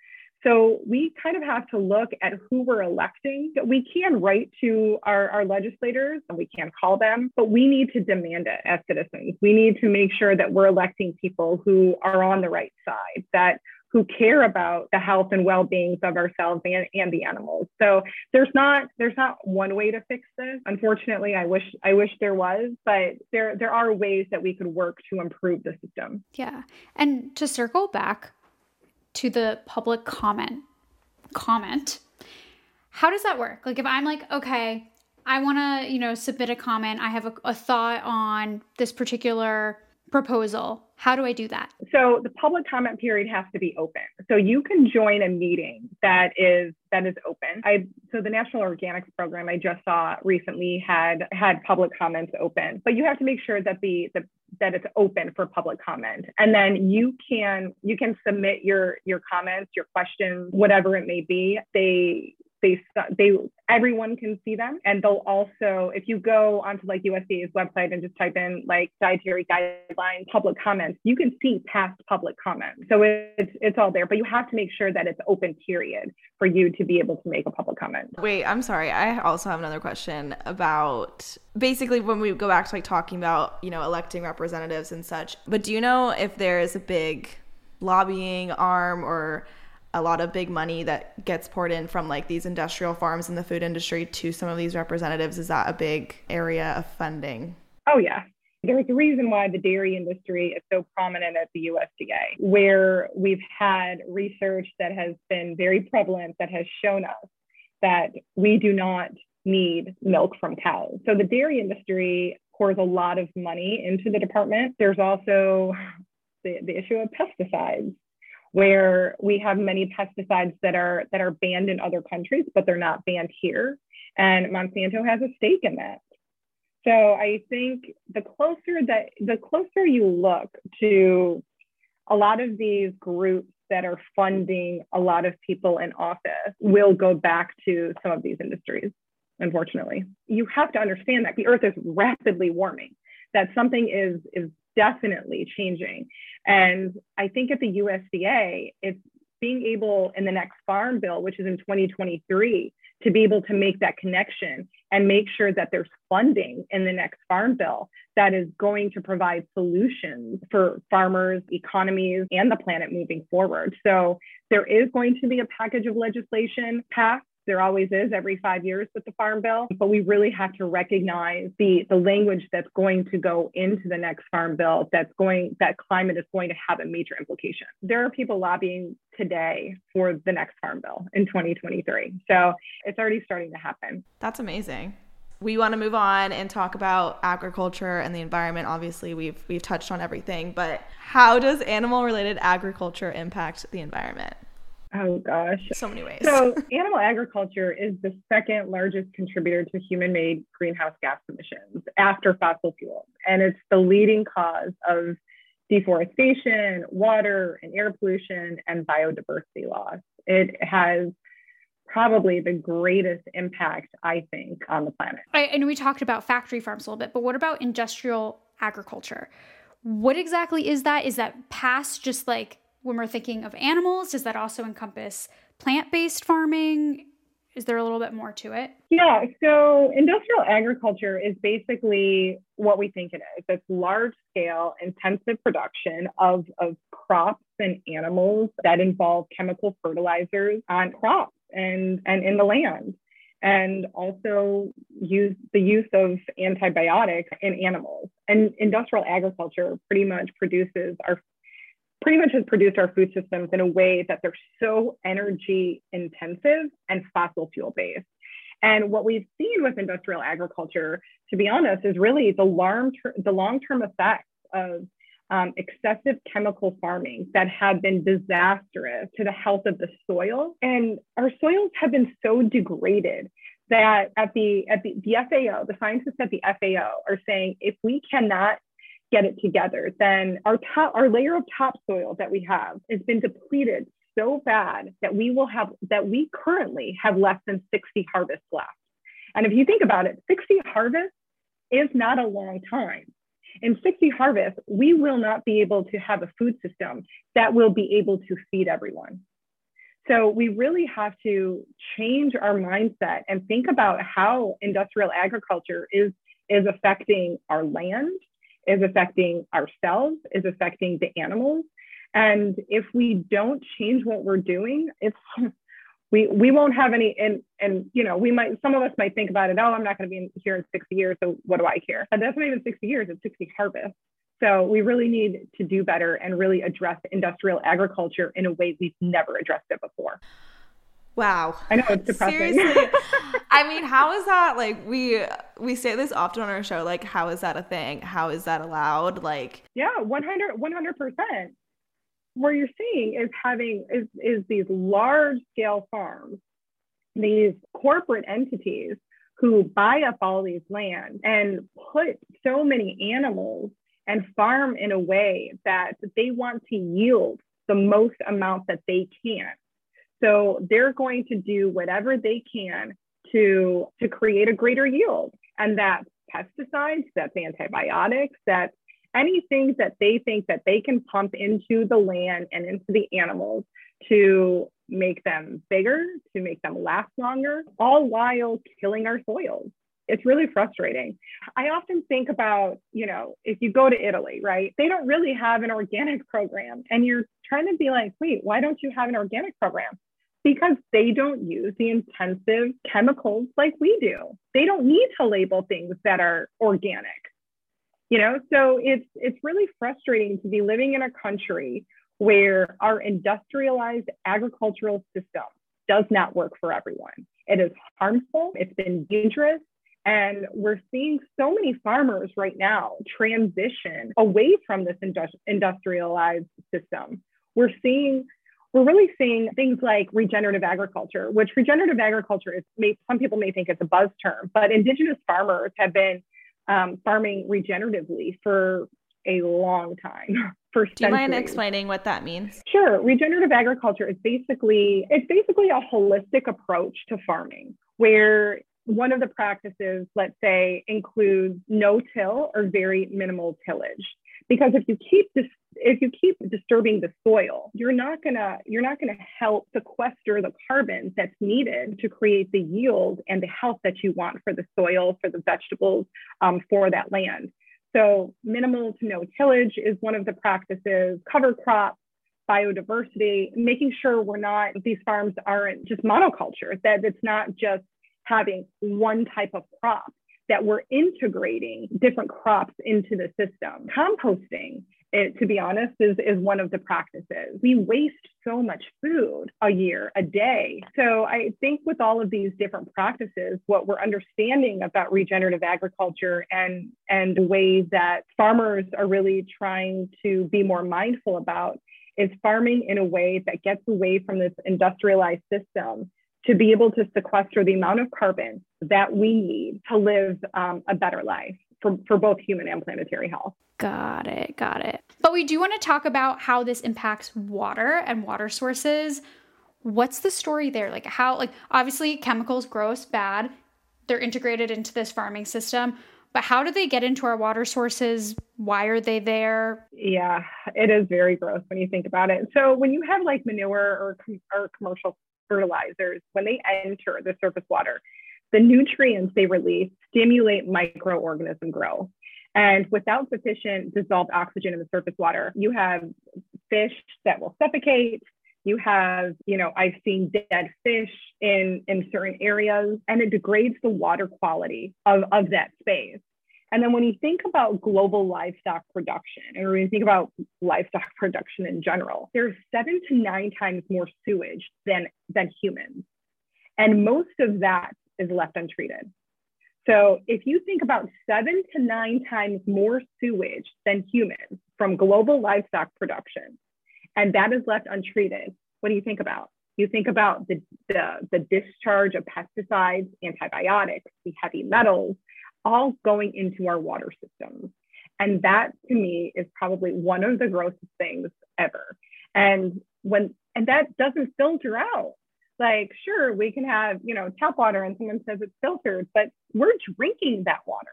So we kind of have to look at who we're electing. We can write to our, our legislators and we can call them, but we need to demand it as citizens. We need to make sure that we're electing people who are on the right side, that who care about the health and well-being of ourselves and, and the animals. So there's not there's not one way to fix this. Unfortunately, I wish I wish there was, but there there are ways that we could work to improve the system. Yeah. And to circle back to the public comment comment. How does that work? Like if i'm like okay i want to you know submit a comment i have a, a thought on this particular proposal? How do I do that? So the public comment period has to be open. So you can join a meeting that is that is open. I so the National Organics Program I just saw recently had had public comments open, but you have to make sure that the the that it's open for public comment and then you can you can submit your your comments your questions whatever it may be they they they everyone can see them and they'll also if you go onto like USDA's website and just type in like dietary guidelines public comments you can see past public comments. So it's it's all there but you have to make sure that it's open period for you to be able to make a public comment. Wait I'm sorry I also have another question about basically when we go back to like talking about you know electing representatives and such but do you know if there is a big lobbying arm or a lot of big money that gets poured in from like these industrial farms in the food industry to some of these representatives is that a big area of funding oh yeah there's a reason why the dairy industry is so prominent at the USDA, where we've had research that has been very prevalent that has shown us that we do not need milk from cows. So the dairy industry pours a lot of money into the department. There's also the, the issue of pesticides where we have many pesticides that are that are banned in other countries, but they're not banned here. And Monsanto has a stake in that. So I think the closer that the closer you look to a lot of these groups that are funding a lot of people in office will go back to some of these industries, unfortunately. You have to understand that the earth is rapidly warming, that something is, is definitely changing. And I think at the USDA, it's being able in the next farm bill, which is in 2023, to be able to make that connection and make sure that there's funding in the next farm bill that is going to provide solutions for farmers, economies, and the planet moving forward. So there is going to be a package of legislation passed there always is every five years with the Farm Bill, but we really have to recognize the, the language that's going to go into the next Farm Bill that's going, that climate is going to have a major implication. There are people lobbying today for the next Farm Bill in 2023. So it's already starting to happen. That's amazing we want to move on and talk about agriculture and the environment. Obviously, we've we've touched on everything, but how does animal related agriculture impact the environment? Oh gosh. So many ways. so, animal agriculture is the second largest contributor to human made greenhouse gas emissions after fossil fuels. And it's the leading cause of deforestation, water and air pollution, and biodiversity loss. It has probably the greatest impact, I think, on the planet. I, and we talked about factory farms a little bit, but what about industrial agriculture? What exactly is that? Is that past just like when we're thinking of animals, does that also encompass plant based farming? Is there a little bit more to it? Yeah, so industrial agriculture is basically what we think it is. It's large scale, intensive production of, of crops and animals that involve chemical fertilizers on crops and, and in the land and also use the use of antibiotics in animals. And industrial agriculture pretty much produces our pretty much has produced our food systems in a way that they're so energy intensive and fossil fuel based. And what we've seen with industrial agriculture, to be honest, is really the long the long term effects of um, excessive chemical farming that have been disastrous to the health of the soil. And our soils have been so degraded that at the at the, the FAO, the scientists at the FAO are saying if we cannot get it together, then our top, our layer of topsoil that we have has been depleted so bad that we will have, that we currently have less than 60 harvests left. And if you think about it, 60 harvests is not a long time. In 60 harvests, we will not be able to have a food system that will be able to feed everyone. So we really have to change our mindset and think about how industrial agriculture is, is affecting our land, is affecting ourselves, is affecting the animals. And if we don't change what we're doing, it's we we won't have any and and you know we might some of us might think about it oh i'm not to be here in 60 years so what do i care? And that's not even 60 years it's 60 harvests. So we really need to do better and really address industrial agriculture in a way we've never addressed it before Wow. I know it's depressing. Seriously. I mean, how is that like we we say this often on our show like how is that a thing? How is that allowed? Like Yeah, 100 100%. What you're seeing is having is is these large scale farms, these corporate entities who buy up all these land and put so many animals and farm in a way that they want to yield the most amount that they can. So they're going to do whatever they can to, to create a greater yield. And that's pesticides, that's antibiotics, that's anything that they think that they can pump into the land and into the animals to make them bigger, to make them last longer, all while killing our soils. It's really frustrating. I often think about, you know, if you go to Italy, right? They don't really have an organic program. And you're trying to be like, wait, why don't you have an organic program? Because they don't use the intensive chemicals like we do. They don't need to label things that are organic. You know, so it's it's really frustrating to be living in a country where our industrialized agricultural system does not work for everyone. It is harmful, it's been dangerous, and we're seeing so many farmers right now transition away from this industrialized system. We're seeing we're really seeing things like regenerative agriculture, which regenerative agriculture is may, some people may think it's a buzz term, but indigenous farmers have been um, farming regeneratively for a long time. For Do you mind explaining what that means? Sure. Regenerative agriculture is basically it's basically a holistic approach to farming where one of the practices, let's say, includes no-till or very minimal tillage. Because if you keep dis- if you keep disturbing the soil, you're not gonna you're not gonna help sequester the carbon that's needed to create the yield and the health that you want for the soil, for the vegetables, um, for that land. So minimal to no tillage is one of the practices, cover crops, biodiversity, making sure we're not, these farms aren't just monoculture, that it's not just having one type of crop, that we're integrating different crops into the system. Composting it, to be honest, is, is one of the practices. We waste so much food a year, a day. So I think with all of these different practices, what we're understanding about regenerative agriculture and, and ways that farmers are really trying to be more mindful about is farming in a way that gets away from this industrialized system to be able to sequester the amount of carbon that we need to live um, a better life for, for both human and planetary health. Got it. Got it. But we do want to talk about how this impacts water and water sources. What's the story there? Like, how, like, obviously, chemicals, gross, bad. They're integrated into this farming system. But how do they get into our water sources? Why are they there? Yeah, it is very gross when you think about it. So, when you have like manure or, or commercial fertilizers, when they enter the surface water, the nutrients they release stimulate microorganism growth. And without sufficient dissolved oxygen in the surface water, you have fish that will suffocate. You have, you know, I've seen dead fish in, in certain areas, and it degrades the water quality of, of that space. And then when you think about global livestock production, or when you think about livestock production in general, there's seven to nine times more sewage than, than humans. And most of that is left untreated. So if you think about seven to nine times more sewage than humans from global livestock production, and that is left untreated, what do you think about? You think about the, the, the discharge of pesticides, antibiotics, the heavy metals, all going into our water systems. And that to me is probably one of the grossest things ever. And when and that doesn't filter out like sure we can have you know tap water and someone says it's filtered but we're drinking that water.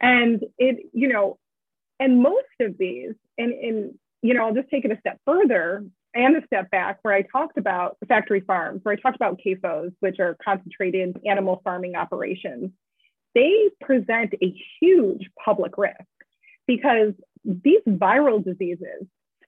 And it you know and most of these and in you know i'll just take it a step further and a step back where i talked about factory farms where i talked about CAFOs which are concentrated animal farming operations. They present a huge public risk because these viral diseases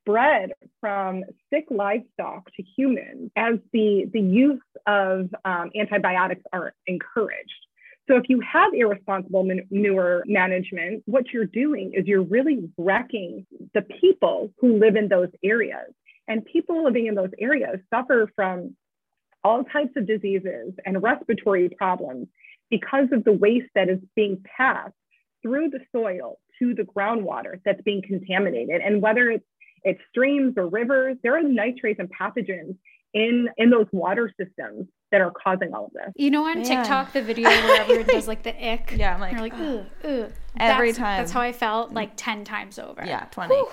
spread from sick livestock to humans as the, the use of um, antibiotics are encouraged. So if you have irresponsible manure management, what you're doing is you're really wrecking the people who live in those areas. And people living in those areas suffer from all types of diseases and respiratory problems because of the waste that is being passed through the soil to the groundwater that's being contaminated. And whether it's it's streams or rivers, there are nitrates and pathogens in in those water systems that are causing all of this. You know, on Man. TikTok, the video where everyone does like the ick. Yeah, I'm like, you're like, ugh, ugh. Every that's, time. That's how I felt like mm. 10 times over. Yeah, 20. Whew.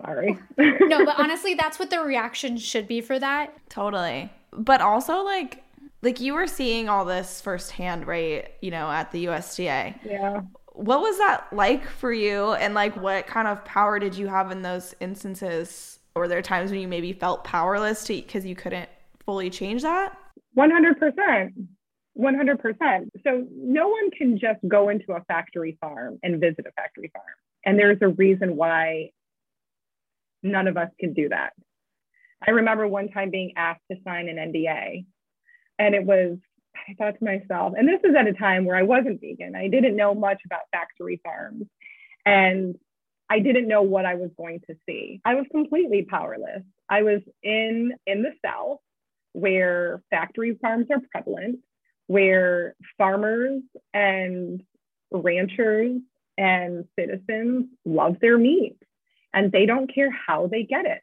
Sorry. no, but honestly, that's what the reaction should be for that. Totally. But also, like, like you were seeing all this firsthand, right? You know, at the USDA. Yeah. What was that like for you? And like, what kind of power did you have in those instances? Were there times when you maybe felt powerless to because you couldn't fully change that? 100%. 100%. So no one can just go into a factory farm and visit a factory farm. And there's a reason why none of us can do that. I remember one time being asked to sign an NDA, and it was, I thought to myself, and this is at a time where I wasn't vegan. I didn't know much about factory farms, and I didn't know what I was going to see. I was completely powerless. I was in in the South where factory farms are prevalent, where farmers and ranchers and citizens love their meat and they don't care how they get it.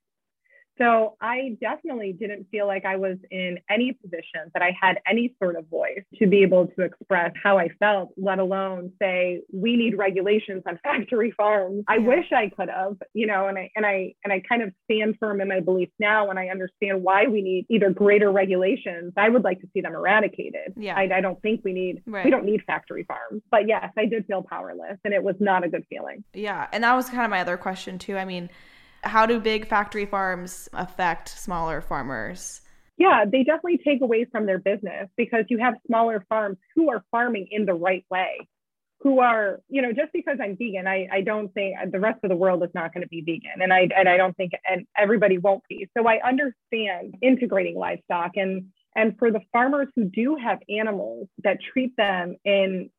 So I definitely didn't feel like I was in any position that I had any sort of voice to be able to express how I felt, let alone say we need regulations on factory farms. I wish I could have, you know, and I and I and I kind of stand firm in my beliefs now and I understand why we need either greater regulations. I would like to see them eradicated. Yeah. I, I don't think we need right. we don't need factory farms. But yes, I did feel powerless and it was not a good feeling. Yeah. And that was kind of my other question too. I mean, how do big factory farms affect smaller farmers? Yeah, they definitely take away from their business because you have smaller farms who are farming in the right way, who are, you know, just because I'm vegan, I, I don't think the rest of the world is not going to be vegan. And I, and I don't think, and everybody won't be. So I understand integrating livestock and, and for the farmers who do have animals that treat them in,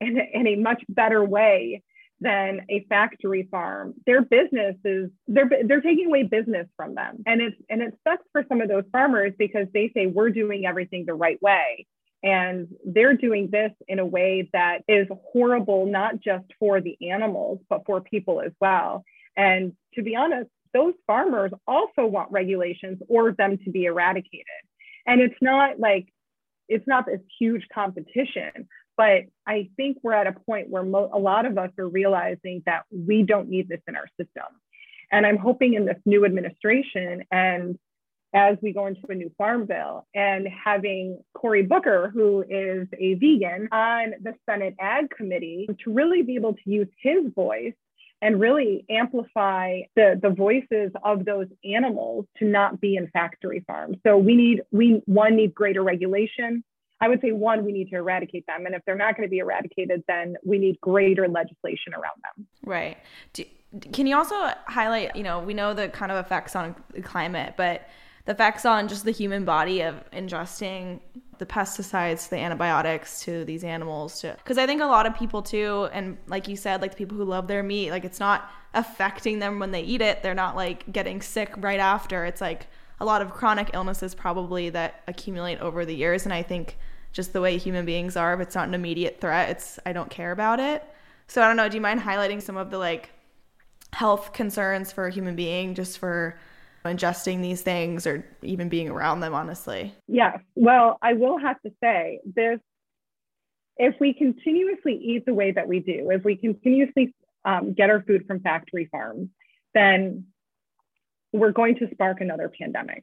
in, in a much better way than a factory farm. Their business is they're they're taking away business from them. And it's and it sucks for some of those farmers because they say we're doing everything the right way. And they're doing this in a way that is horrible, not just for the animals, but for people as well. And to be honest, those farmers also want regulations or them to be eradicated. And it's not like it's not this huge competition, but I think we're at a point where mo- a lot of us are realizing that we don't need this in our system. And I'm hoping in this new administration and as we go into a new farm bill and having Cory Booker, who is a vegan, on the Senate Ag Committee to really be able to use his voice and really amplify the, the voices of those animals to not be in factory farms. So we need, we one need greater regulation I would say one, we need to eradicate them. And if they're not going to be eradicated, then we need greater legislation around them. Right. Do, can you also highlight, you know, we know the kind of effects on the climate, but the effects on just the human body of ingesting the pesticides, the antibiotics to these animals because I think a lot of people too, and like you said, like the people who love their meat, like it's not affecting them when they eat it. They're not like getting sick right after. It's like a lot of chronic illnesses probably that accumulate over the years. And I think just the way human beings are, if it's not an immediate threat, it's I don't care about it. So I don't know. Do you mind highlighting some of the like health concerns for a human being just for ingesting these things or even being around them? Honestly. Yeah. Well, I will have to say this: if we continuously eat the way that we do, if we continuously um, get our food from factory farms, then we're going to spark another pandemic.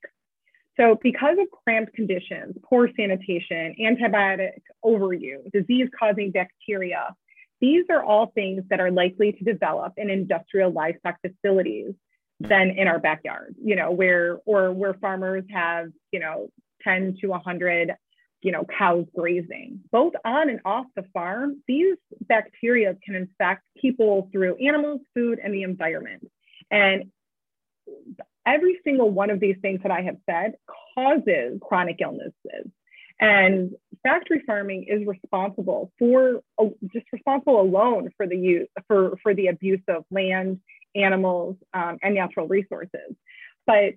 So, because of cramped conditions, poor sanitation, antibiotic overuse, disease causing bacteria, these are all things that are likely to develop in industrial livestock facilities than in our backyard, you know, where or where farmers have, you know, 10 to 100, you know, cows grazing. Both on and off the farm, these bacteria can infect people through animals, food, and the environment. And every single one of these things that I have said causes chronic illnesses. And factory farming is responsible for just responsible alone for the use for, for the abuse of land, animals, um, and natural resources. But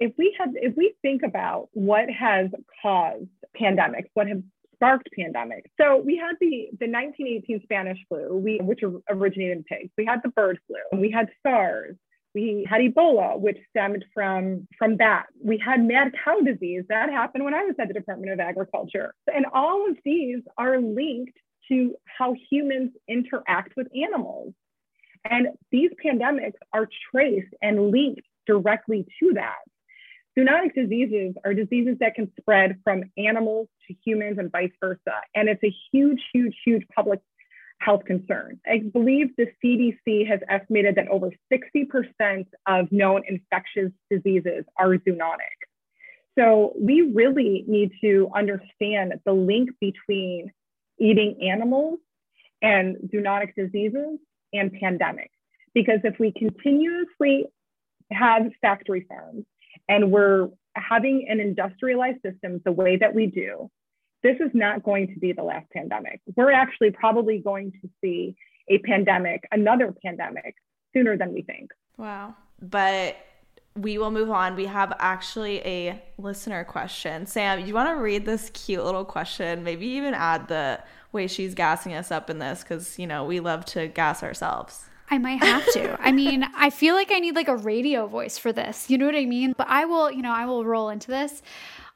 if we had if we think about what has caused pandemics, what have sparked pandemics. So we had the the 1918 Spanish flu, we, which originated in pigs. We had the bird flu. We had SARS. We had Ebola, which stemmed from from that. We had mad cow disease that happened when I was at the Department of Agriculture. And all of these are linked to how humans interact with animals. And these pandemics are traced and linked directly to that. Zoonotic diseases are diseases that can spread from animals to humans and vice versa. And it's a huge, huge, huge public health concern. I believe the CDC has estimated that over 60% of known infectious diseases are zoonotic. So we really need to understand the link between eating animals and zoonotic diseases and pandemics. Because if we continuously have factory farms and we're having an industrialized system the way that we do, this is not going to be the last pandemic. We're actually probably going to see a pandemic, another pandemic, sooner than we think. Wow. But we will move on. We have actually a listener question. Sam, you want to read this cute little question? Maybe even add the way she's gassing us up in this because, you know, we love to gas ourselves. I might have to. I mean, I feel like I need like a radio voice for this. You know what I mean? But I will, you know, I will roll into this.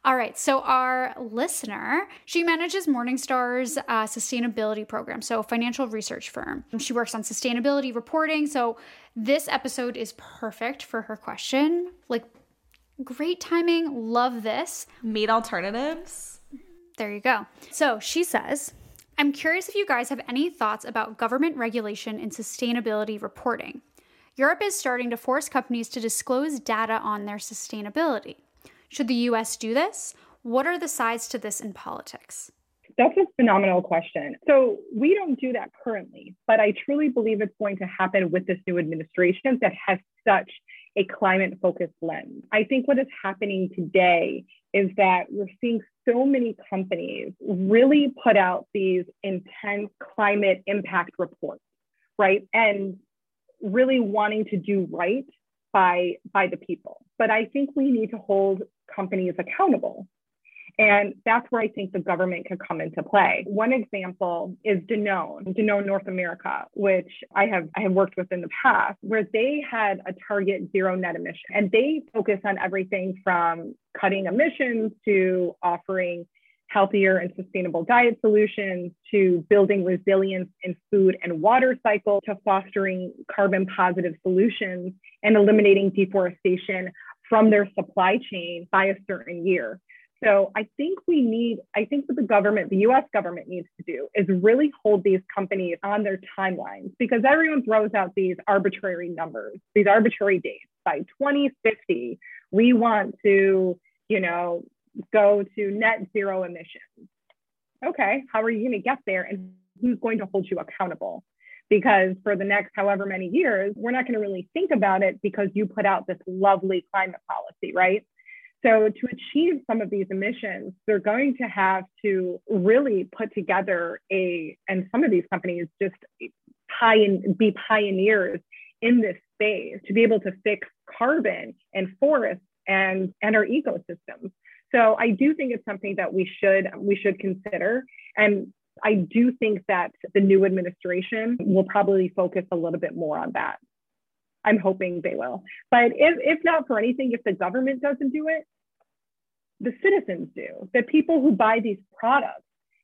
All right. So, our listener, she manages Morningstar's uh, sustainability program, so a financial research firm. She works on sustainability reporting. So, this episode is perfect for her question. Like, great timing. Love this. Meat alternatives. There you go. So, she says, I'm curious if you guys have any thoughts about government regulation and sustainability reporting. Europe is starting to force companies to disclose data on their sustainability. Should the US do this? What are the sides to this in politics? That's a phenomenal question. So, we don't do that currently, but I truly believe it's going to happen with this new administration that has such a climate focused lens. I think what is happening today is that we're seeing so many companies really put out these intense climate impact reports, right? And really wanting to do right by by the people. But I think we need to hold companies accountable. And that's where I think the government can come into play. One example is Danone, Danone North America, which I have I have worked with in the past, where they had a target zero net emission. And they focus on everything from cutting emissions to offering healthier and sustainable diet solutions to building resilience in food and water cycle to fostering carbon positive solutions and eliminating deforestation from their supply chain by a certain year. So I think we need, I think what the government, the US government needs to do is really hold these companies on their timelines because everyone throws out these arbitrary numbers, these arbitrary dates. By 2050, we want to, you know, go to net zero emissions. Okay, how are you going to get there and who's going to hold you accountable? Because for the next however many years, we're not going to really think about it because you put out this lovely climate policy, right? So, to achieve some of these emissions, they're going to have to really put together a, and some of these companies just be pioneers in this space to be able to fix carbon and forests and, and our ecosystems. So I do think it's something that we should we should consider. And I do think that the new administration will probably focus a little bit more on that. I'm hoping they will. But if, if not for anything, if the government doesn't do it, the citizens do. The people who buy these products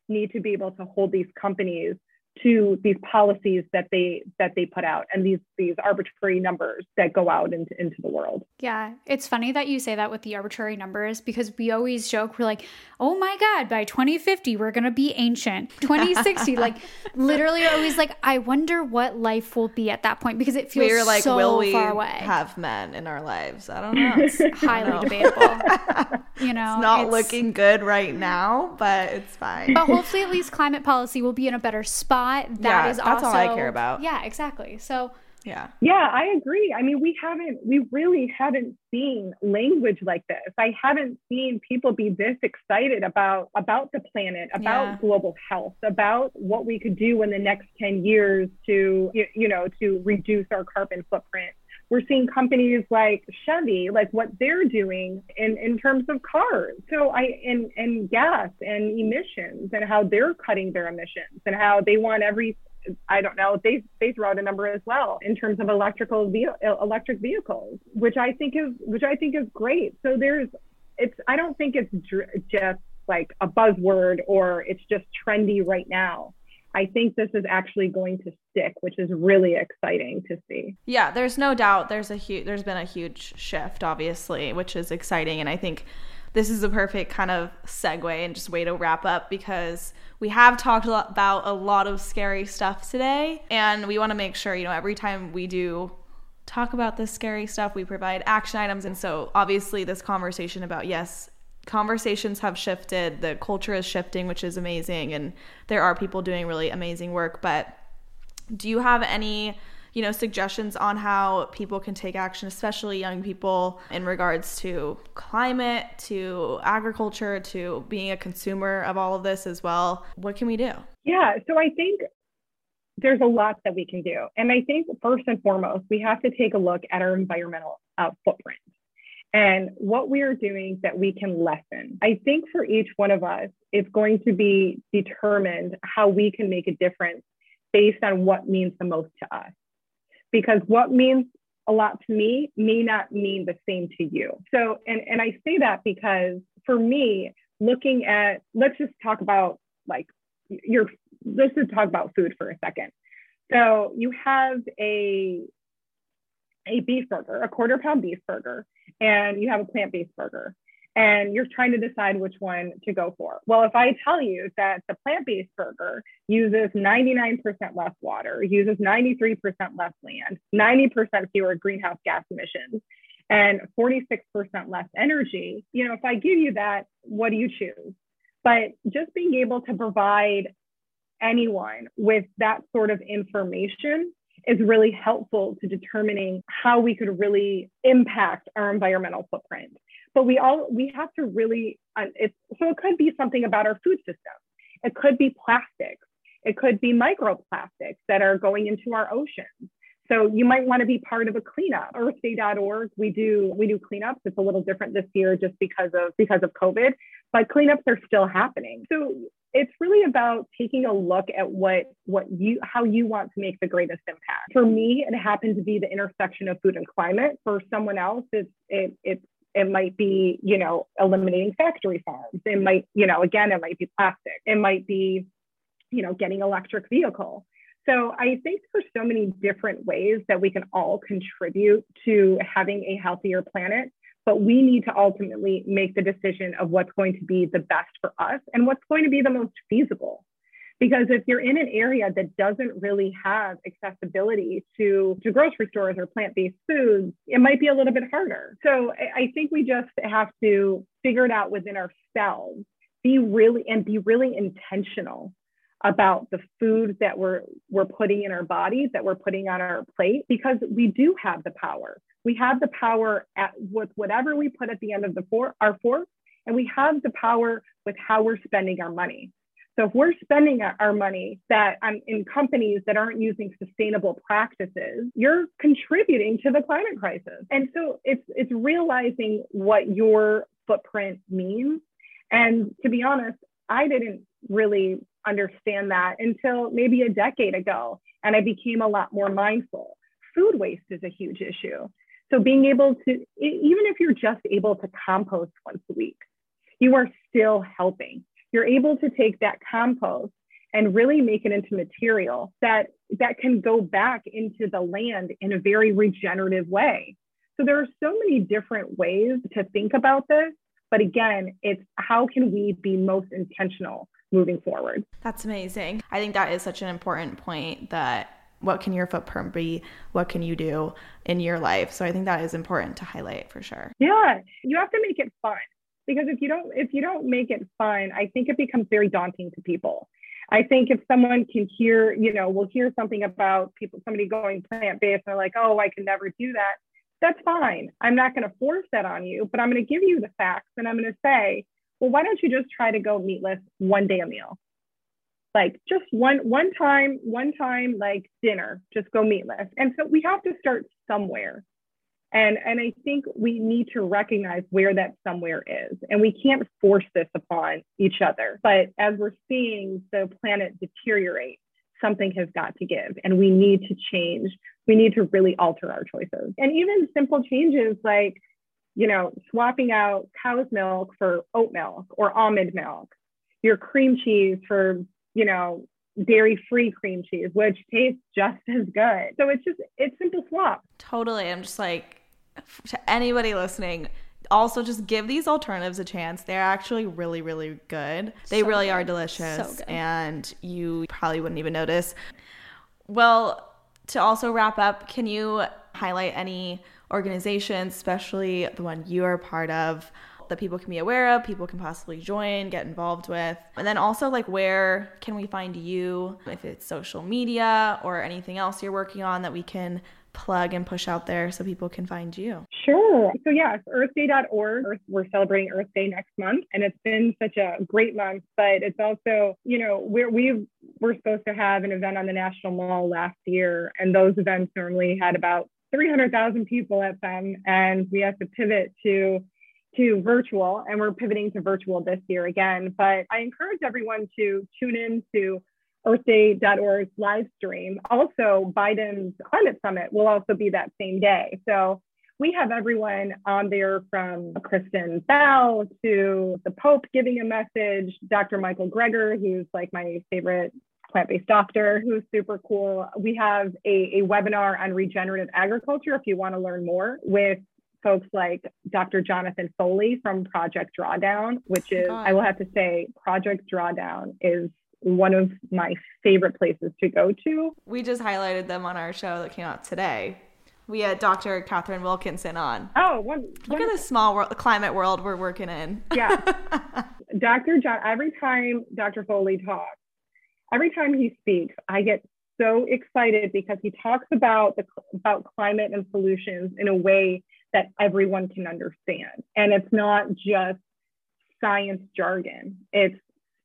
need to be able to hold these companies to these policies that they that they put out and these these arbitrary numbers that go out into, into the world. Yeah, it's funny that you say that with the arbitrary numbers because we always joke we're like, "Oh my god, by 2050 we're going to be ancient." 2060 like literally always like I wonder what life will be at that point because it feels we're like so will we far away. have men in our lives? I don't know. It's highly know. debatable. you know, it's not it's, looking good right now, but it's fine. But hopefully at least climate policy will be in a better spot that yeah, is that's also, all I care about. Yeah, exactly. So yeah. Yeah, I agree. I mean, we haven't, we really haven't seen language like this. I haven't seen people be this excited about about the planet, about yeah. global health, about what we could do in the next 10 years to you, you know, to reduce our carbon footprint We're seeing companies like Chevy, like what they're doing in, in terms of cars. So I and and gas and emissions and how they're cutting their emissions and how they want every I don't know they they throw out a number as well in terms of electrical electric vehicles, which I think is which I think is great. So there's it's I don't think it's dr- just like a buzzword or it's just trendy right now. I think this is actually going to stick, which is really exciting to see. Yeah, there's no doubt there's a huge there's been a huge shift obviously, which is exciting. And I think this is a perfect kind of segue and just way to wrap up because we have talked about a lot of scary stuff today. And we want to make sure, you know, every time we do talk about this scary stuff, we provide action items. And so obviously this conversation about yes, conversations have shifted, the culture is shifting, which is amazing, and there are people doing really amazing work. But do you have any, you know, suggestions on how people can take action, especially young people, in regards to climate, to agriculture, to being a consumer of all of this as well? What can we do? Yeah, so I think there's a lot that we can do. And I think first and foremost, we have to take a look at our environmental uh, footprint and what we are doing that we can lessen. I think for each one of us, it's going to be determined how we can make a difference based on what means the most to us. Because what means a lot to me may not mean the same to you. So, and, and I say that because for me, looking at, let's just talk about like your, let's just talk about food for a second. So you have a, a beef burger, a quarter pound beef burger, and you have a plant based burger and you're trying to decide which one to go for. Well, if I tell you that the plant based burger uses 99% less water, uses 93% less land, 90% fewer greenhouse gas emissions, and 46% less energy, you know, if I give you that, what do you choose? But just being able to provide anyone with that sort of information is really helpful to determining how we could really impact our environmental footprint. But we all we have to really uh, it's so it could be something about our food system. It could be plastics. It could be microplastics that are going into our oceans. So you might want to be part of a cleanup. Earthday.org, we do we do cleanups. It's a little different this year just because of because of COVID, but cleanups are still happening. So it's really about taking a look at what what you how you want to make the greatest impact. For me, it happened to be the intersection of food and climate. For someone else, it's it, it's it might be you know eliminating factory farms. It might you know again it might be plastic. It might be you know getting electric vehicle. So I think there's so many different ways that we can all contribute to having a healthier planet but we need to ultimately make the decision of what's going to be the best for us and what's going to be the most feasible. Because if you're in an area that doesn't really have accessibility to, to grocery stores or plant based foods, it might be a little bit harder. So I think we just have to figure it out within ourselves, be really and be really intentional about the food that we're we're putting in our bodies that we're putting on our plate because we do have the power we have the power at with whatever we put at the end of the for, our fork and we have the power with how we're spending our money so if we're spending our money that um, in companies that aren't using sustainable practices, you're contributing to the climate crisis. And so it's it's realizing what your footprint means. And to be honest, I didn't really understand that until maybe a decade ago. And I became a lot more mindful. Food waste is a huge issue. So being able to, even if you're just able to compost once a week, you are still helping. You're able to take that compost and really make it into material that that can go back into the land in a very regenerative way. So there are so many different ways to think about this, but again, it's how can we be most intentional moving forward. That's amazing. I think that is such an important point that what can your footprint be? What can you do in your life? So I think that is important to highlight for sure. Yeah, you have to make it fun because if you don't if you don't make it fun, I think it becomes very daunting to people. I think if someone can hear, you know, will hear something about people, somebody going plant based, and they're like, oh, I can never do that. That's fine. I'm not going to force that on you, but I'm going to give you the facts and I'm going to say, well, why don't you just try to go meatless one day a meal? Like just one one time, one time like dinner, just go meatless. And so we have to start somewhere. And, and I think we need to recognize where that somewhere is. And we can't force this upon each other. But as we're seeing the planet deteriorate, something has got to give and we need to change. We need to really alter our choices. And even simple changes like, you know, swapping out cow's milk for oat milk or almond milk, your cream cheese for, you know, dairy free cream cheese, which tastes just as good. So it's just, it's simple swap. Totally. I'm just like, to anybody listening, also just give these alternatives a chance. They're actually really, really good. They so really good. are delicious, so and you probably wouldn't even notice. Well, to also wrap up, can you highlight any organizations, especially the one you are part of, that people can be aware of, people can possibly join, get involved with? And then also, like, where can we find you? If it's social media or anything else you're working on that we can plug and push out there so people can find you? Sure. So, yes, earthday.org. We're celebrating Earth Day next month, and it's been such a great month. But it's also, you know, we're, we we're supposed to have an event on the National Mall last year, and those events normally had about 300,000 people at them, and we have to pivot to to virtual and we're pivoting to virtual this year again but i encourage everyone to tune in to earthday.org's live stream. Also, Biden's climate summit will also be that same day. So we have everyone on there from Kristen Bell to the Pope giving a message, Dr. Michael Greger, who's like my favorite plant-based doctor who's super cool. We have a, a webinar on regenerative agriculture if you want to learn more with folks like Dr. Jonathan Foley from Project Drawdown, which is, ah. I will have to say, Project Drawdown is one of my favorite places to go to. We just highlighted them on our show that came out today. We had Dr. Katharine Wilkinson on. Oh, one, look at the small world, climate world we're working in. Yeah, Dr. John. Every time Dr. Foley talks, every time he speaks, I get so excited because he talks about the about climate and solutions in a way that everyone can understand, and it's not just science jargon. It's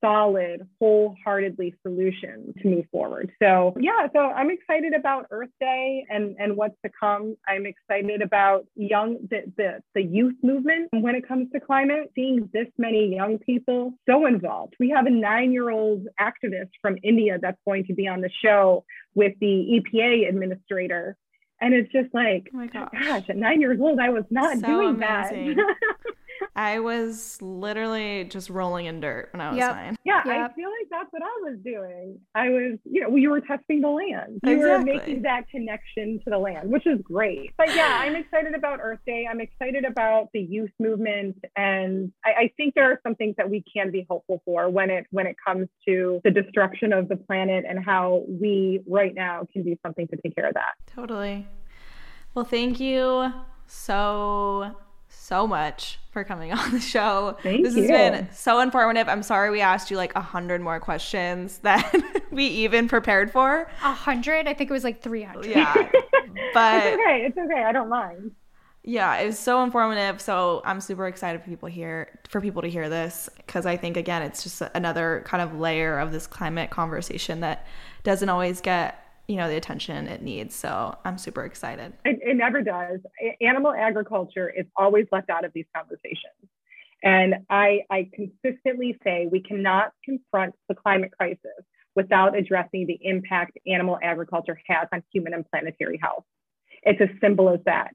solid, wholeheartedly solution to move forward. So yeah, so I'm excited about Earth Day and, and what's to come. I'm excited about young the, the, the youth movement when it comes to climate, seeing this many young people so involved. We have a nine-year-old activist from India that's going to be on the show with the EPA administrator. And it's just like, oh, oh my gosh, gosh at nine years old, I was not so doing amazing. that. I was literally just rolling in dirt when I was yep. nine. Yeah, yep. I feel like that's what I was doing. I was, you know, you were testing the land. You exactly. were making that connection to the land, which is great. But yeah, I'm excited about Earth Day. I'm excited about the youth movement, and I, I think there are some things that we can be hopeful for when it when it comes to the destruction of the planet and how we right now can do something to take care of that. Totally. Well, thank you so so much for coming on the show. Thank this you. has been so informative. I'm sorry we asked you like a hundred more questions than we even prepared for. A hundred? I think it was like 300. Yeah. but it's okay. It's okay. I don't mind. Yeah, it was so informative. So I'm super excited for people here for people to hear this because I think again it's just another kind of layer of this climate conversation that doesn't always get you know the attention it needs. So i'm super excited. It, it never does. Animal agriculture is always left out of these conversations. And I, I consistently say we cannot confront the climate crisis without addressing the impact animal agriculture has on human and planetary health. It's as simple as that,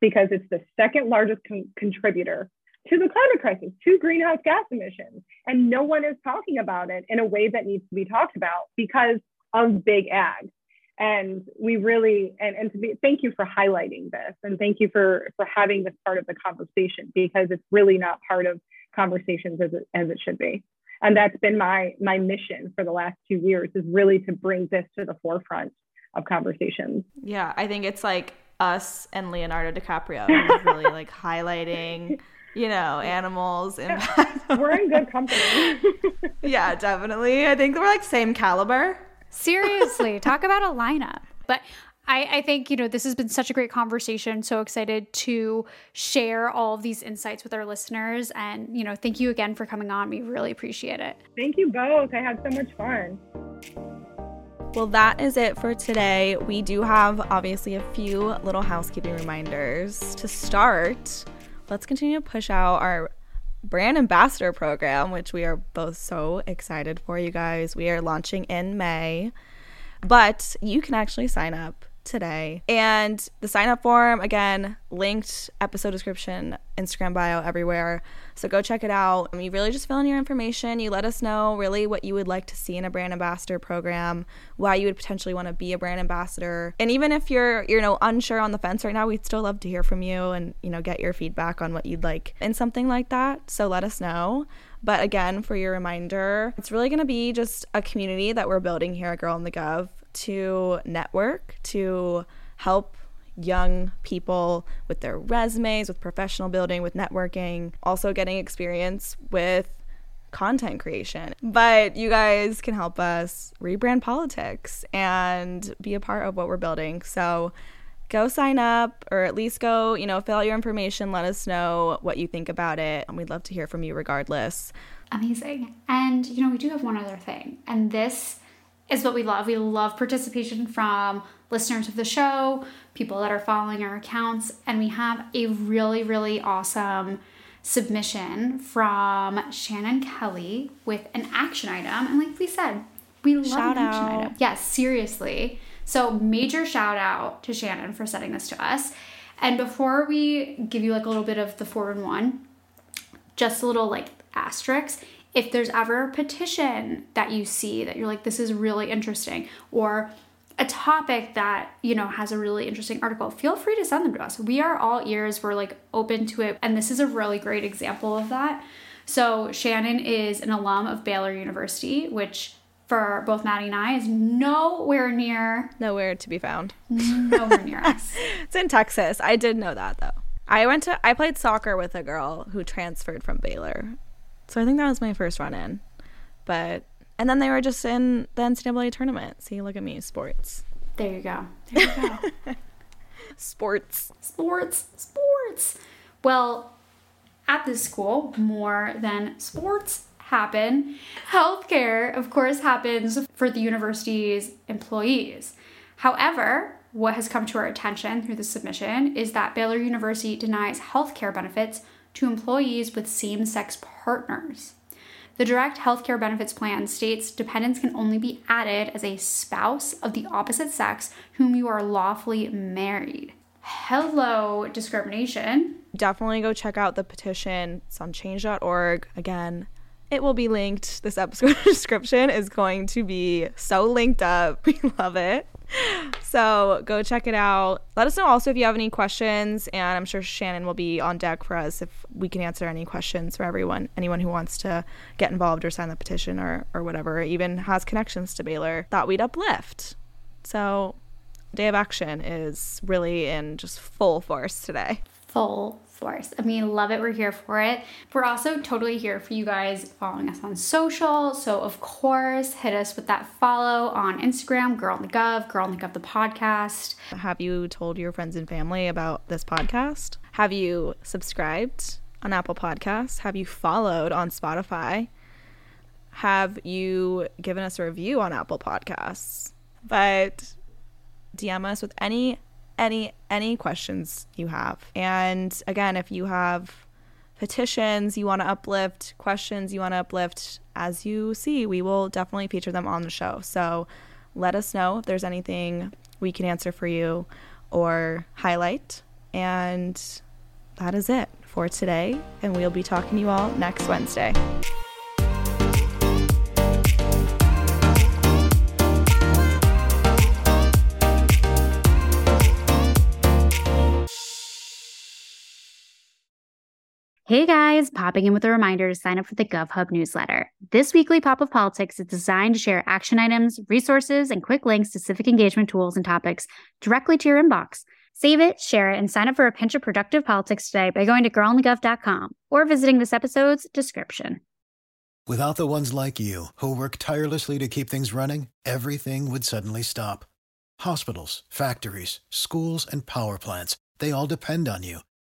because it's the second largest con- contributor to the climate crisis, to greenhouse gas emissions. And no one is talking about it in a way that needs to be talked about because of big ag and we really and, and to be thank you for highlighting this and thank you for for having this part of the conversation because it's really not part of conversations as it, as it should be. And that's been my my mission for the last two years is really to bring this to the forefront of conversations. Yeah i think it's like us and leonardo dicaprio really like highlighting you know animals And we're in good company. Yeah definitely. I think we're like same caliber Seriously, talk about a lineup. But I, I, think, you know, this has been such a great conversation. So excited to share all of these insights with our listeners. And, you know, thank you again for coming on. We really appreciate it. Thank you both. I had so much fun. Well, that is it for today. We do have obviously a few little housekeeping reminders. To start, let's continue to push out our brand ambassador program, which we are both so excited for, you guys. We are launching in May, but you can actually sign up today. And the sign up form, again, linked episode description, Instagram bio, everywhere. So go check it out. You really just fill in your information. You let us know really what you would like to see in a brand ambassador program, why you would potentially want to be a brand ambassador. And even if you're, you know, unsure on the fence right now, we'd still love to hear from you and, you know, get your feedback on what you'd like in something like that. So let us know. But again, for your reminder, it's really going to be just a community that we're building here at Girl in the Gov to network, to help young people with their resumes, with professional building, with networking, also getting experience with content creation. But you guys can help us rebrand politics and be a part of what we're building. So go sign up or at least go, you know, fill out your information, let us know what you think about it, and we'd love to hear from you regardless. Amazing. And you know, we do have one other thing. And this is what we love. We love participation from listeners of the show, people that are following our accounts, and we have a really, really awesome submission from Shannon Kelly with an action item. And like we said, we love Shout an action out. item. Yes, seriously. So major shout out to Shannon for sending this to us. And before we give you like a little bit of the four in one, just a little like asterisk if there's ever a petition that you see that you're like this is really interesting or a topic that you know has a really interesting article feel free to send them to us we are all ears we're like open to it and this is a really great example of that so shannon is an alum of baylor university which for both maddie and i is nowhere near Nowhere to be found. nowhere near us It's in Texas. I did know that though. I went to I played soccer with a girl who transferred from Baylor. So I think that was my first run in. But and then they were just in the NCAA tournament. See, look at me, sports. there you go there you go Sports. sports, sports. Well, at this school, more than sports happen. Healthcare, of course, happens for the university's employees. However, what has come to our attention through the submission is that Baylor University denies healthcare benefits to employees with same sex partners. The direct healthcare benefits plan states dependents can only be added as a spouse of the opposite sex whom you are lawfully married. Hello, discrimination. Definitely go check out the petition. It's on change.org. Again, it will be linked. This episode description is going to be so linked up. We love it. So go check it out. Let us know also if you have any questions, and I'm sure Shannon will be on deck for us if we can answer any questions for everyone, anyone who wants to get involved or sign the petition or or whatever, even has connections to Baylor. Thought we'd uplift. So Day of Action is really in just full force today. Full I mean, love it. We're here for it. We're also totally here for you guys following us on social. So, of course, hit us with that follow on Instagram, Girl in the Gov, Girl in the Gov, the podcast. Have you told your friends and family about this podcast? Have you subscribed on Apple Podcasts? Have you followed on Spotify? Have you given us a review on Apple Podcasts? But DM us with any any any questions you have. And again, if you have petitions you want to uplift, questions you want to uplift, as you see, we will definitely feature them on the show. So let us know if there's anything we can answer for you or highlight. And that is it for today. And we'll be talking to you all next Wednesday. Hey guys, popping in with a reminder to sign up for the GovHub newsletter. This weekly pop of politics is designed to share action items, resources, and quick links to civic engagement tools and topics directly to your inbox. Save it, share it, and sign up for a pinch of productive politics today by going to girlinthegov.com or visiting this episode's description. Without the ones like you, who work tirelessly to keep things running, everything would suddenly stop. Hospitals, factories, schools, and power plants, they all depend on you.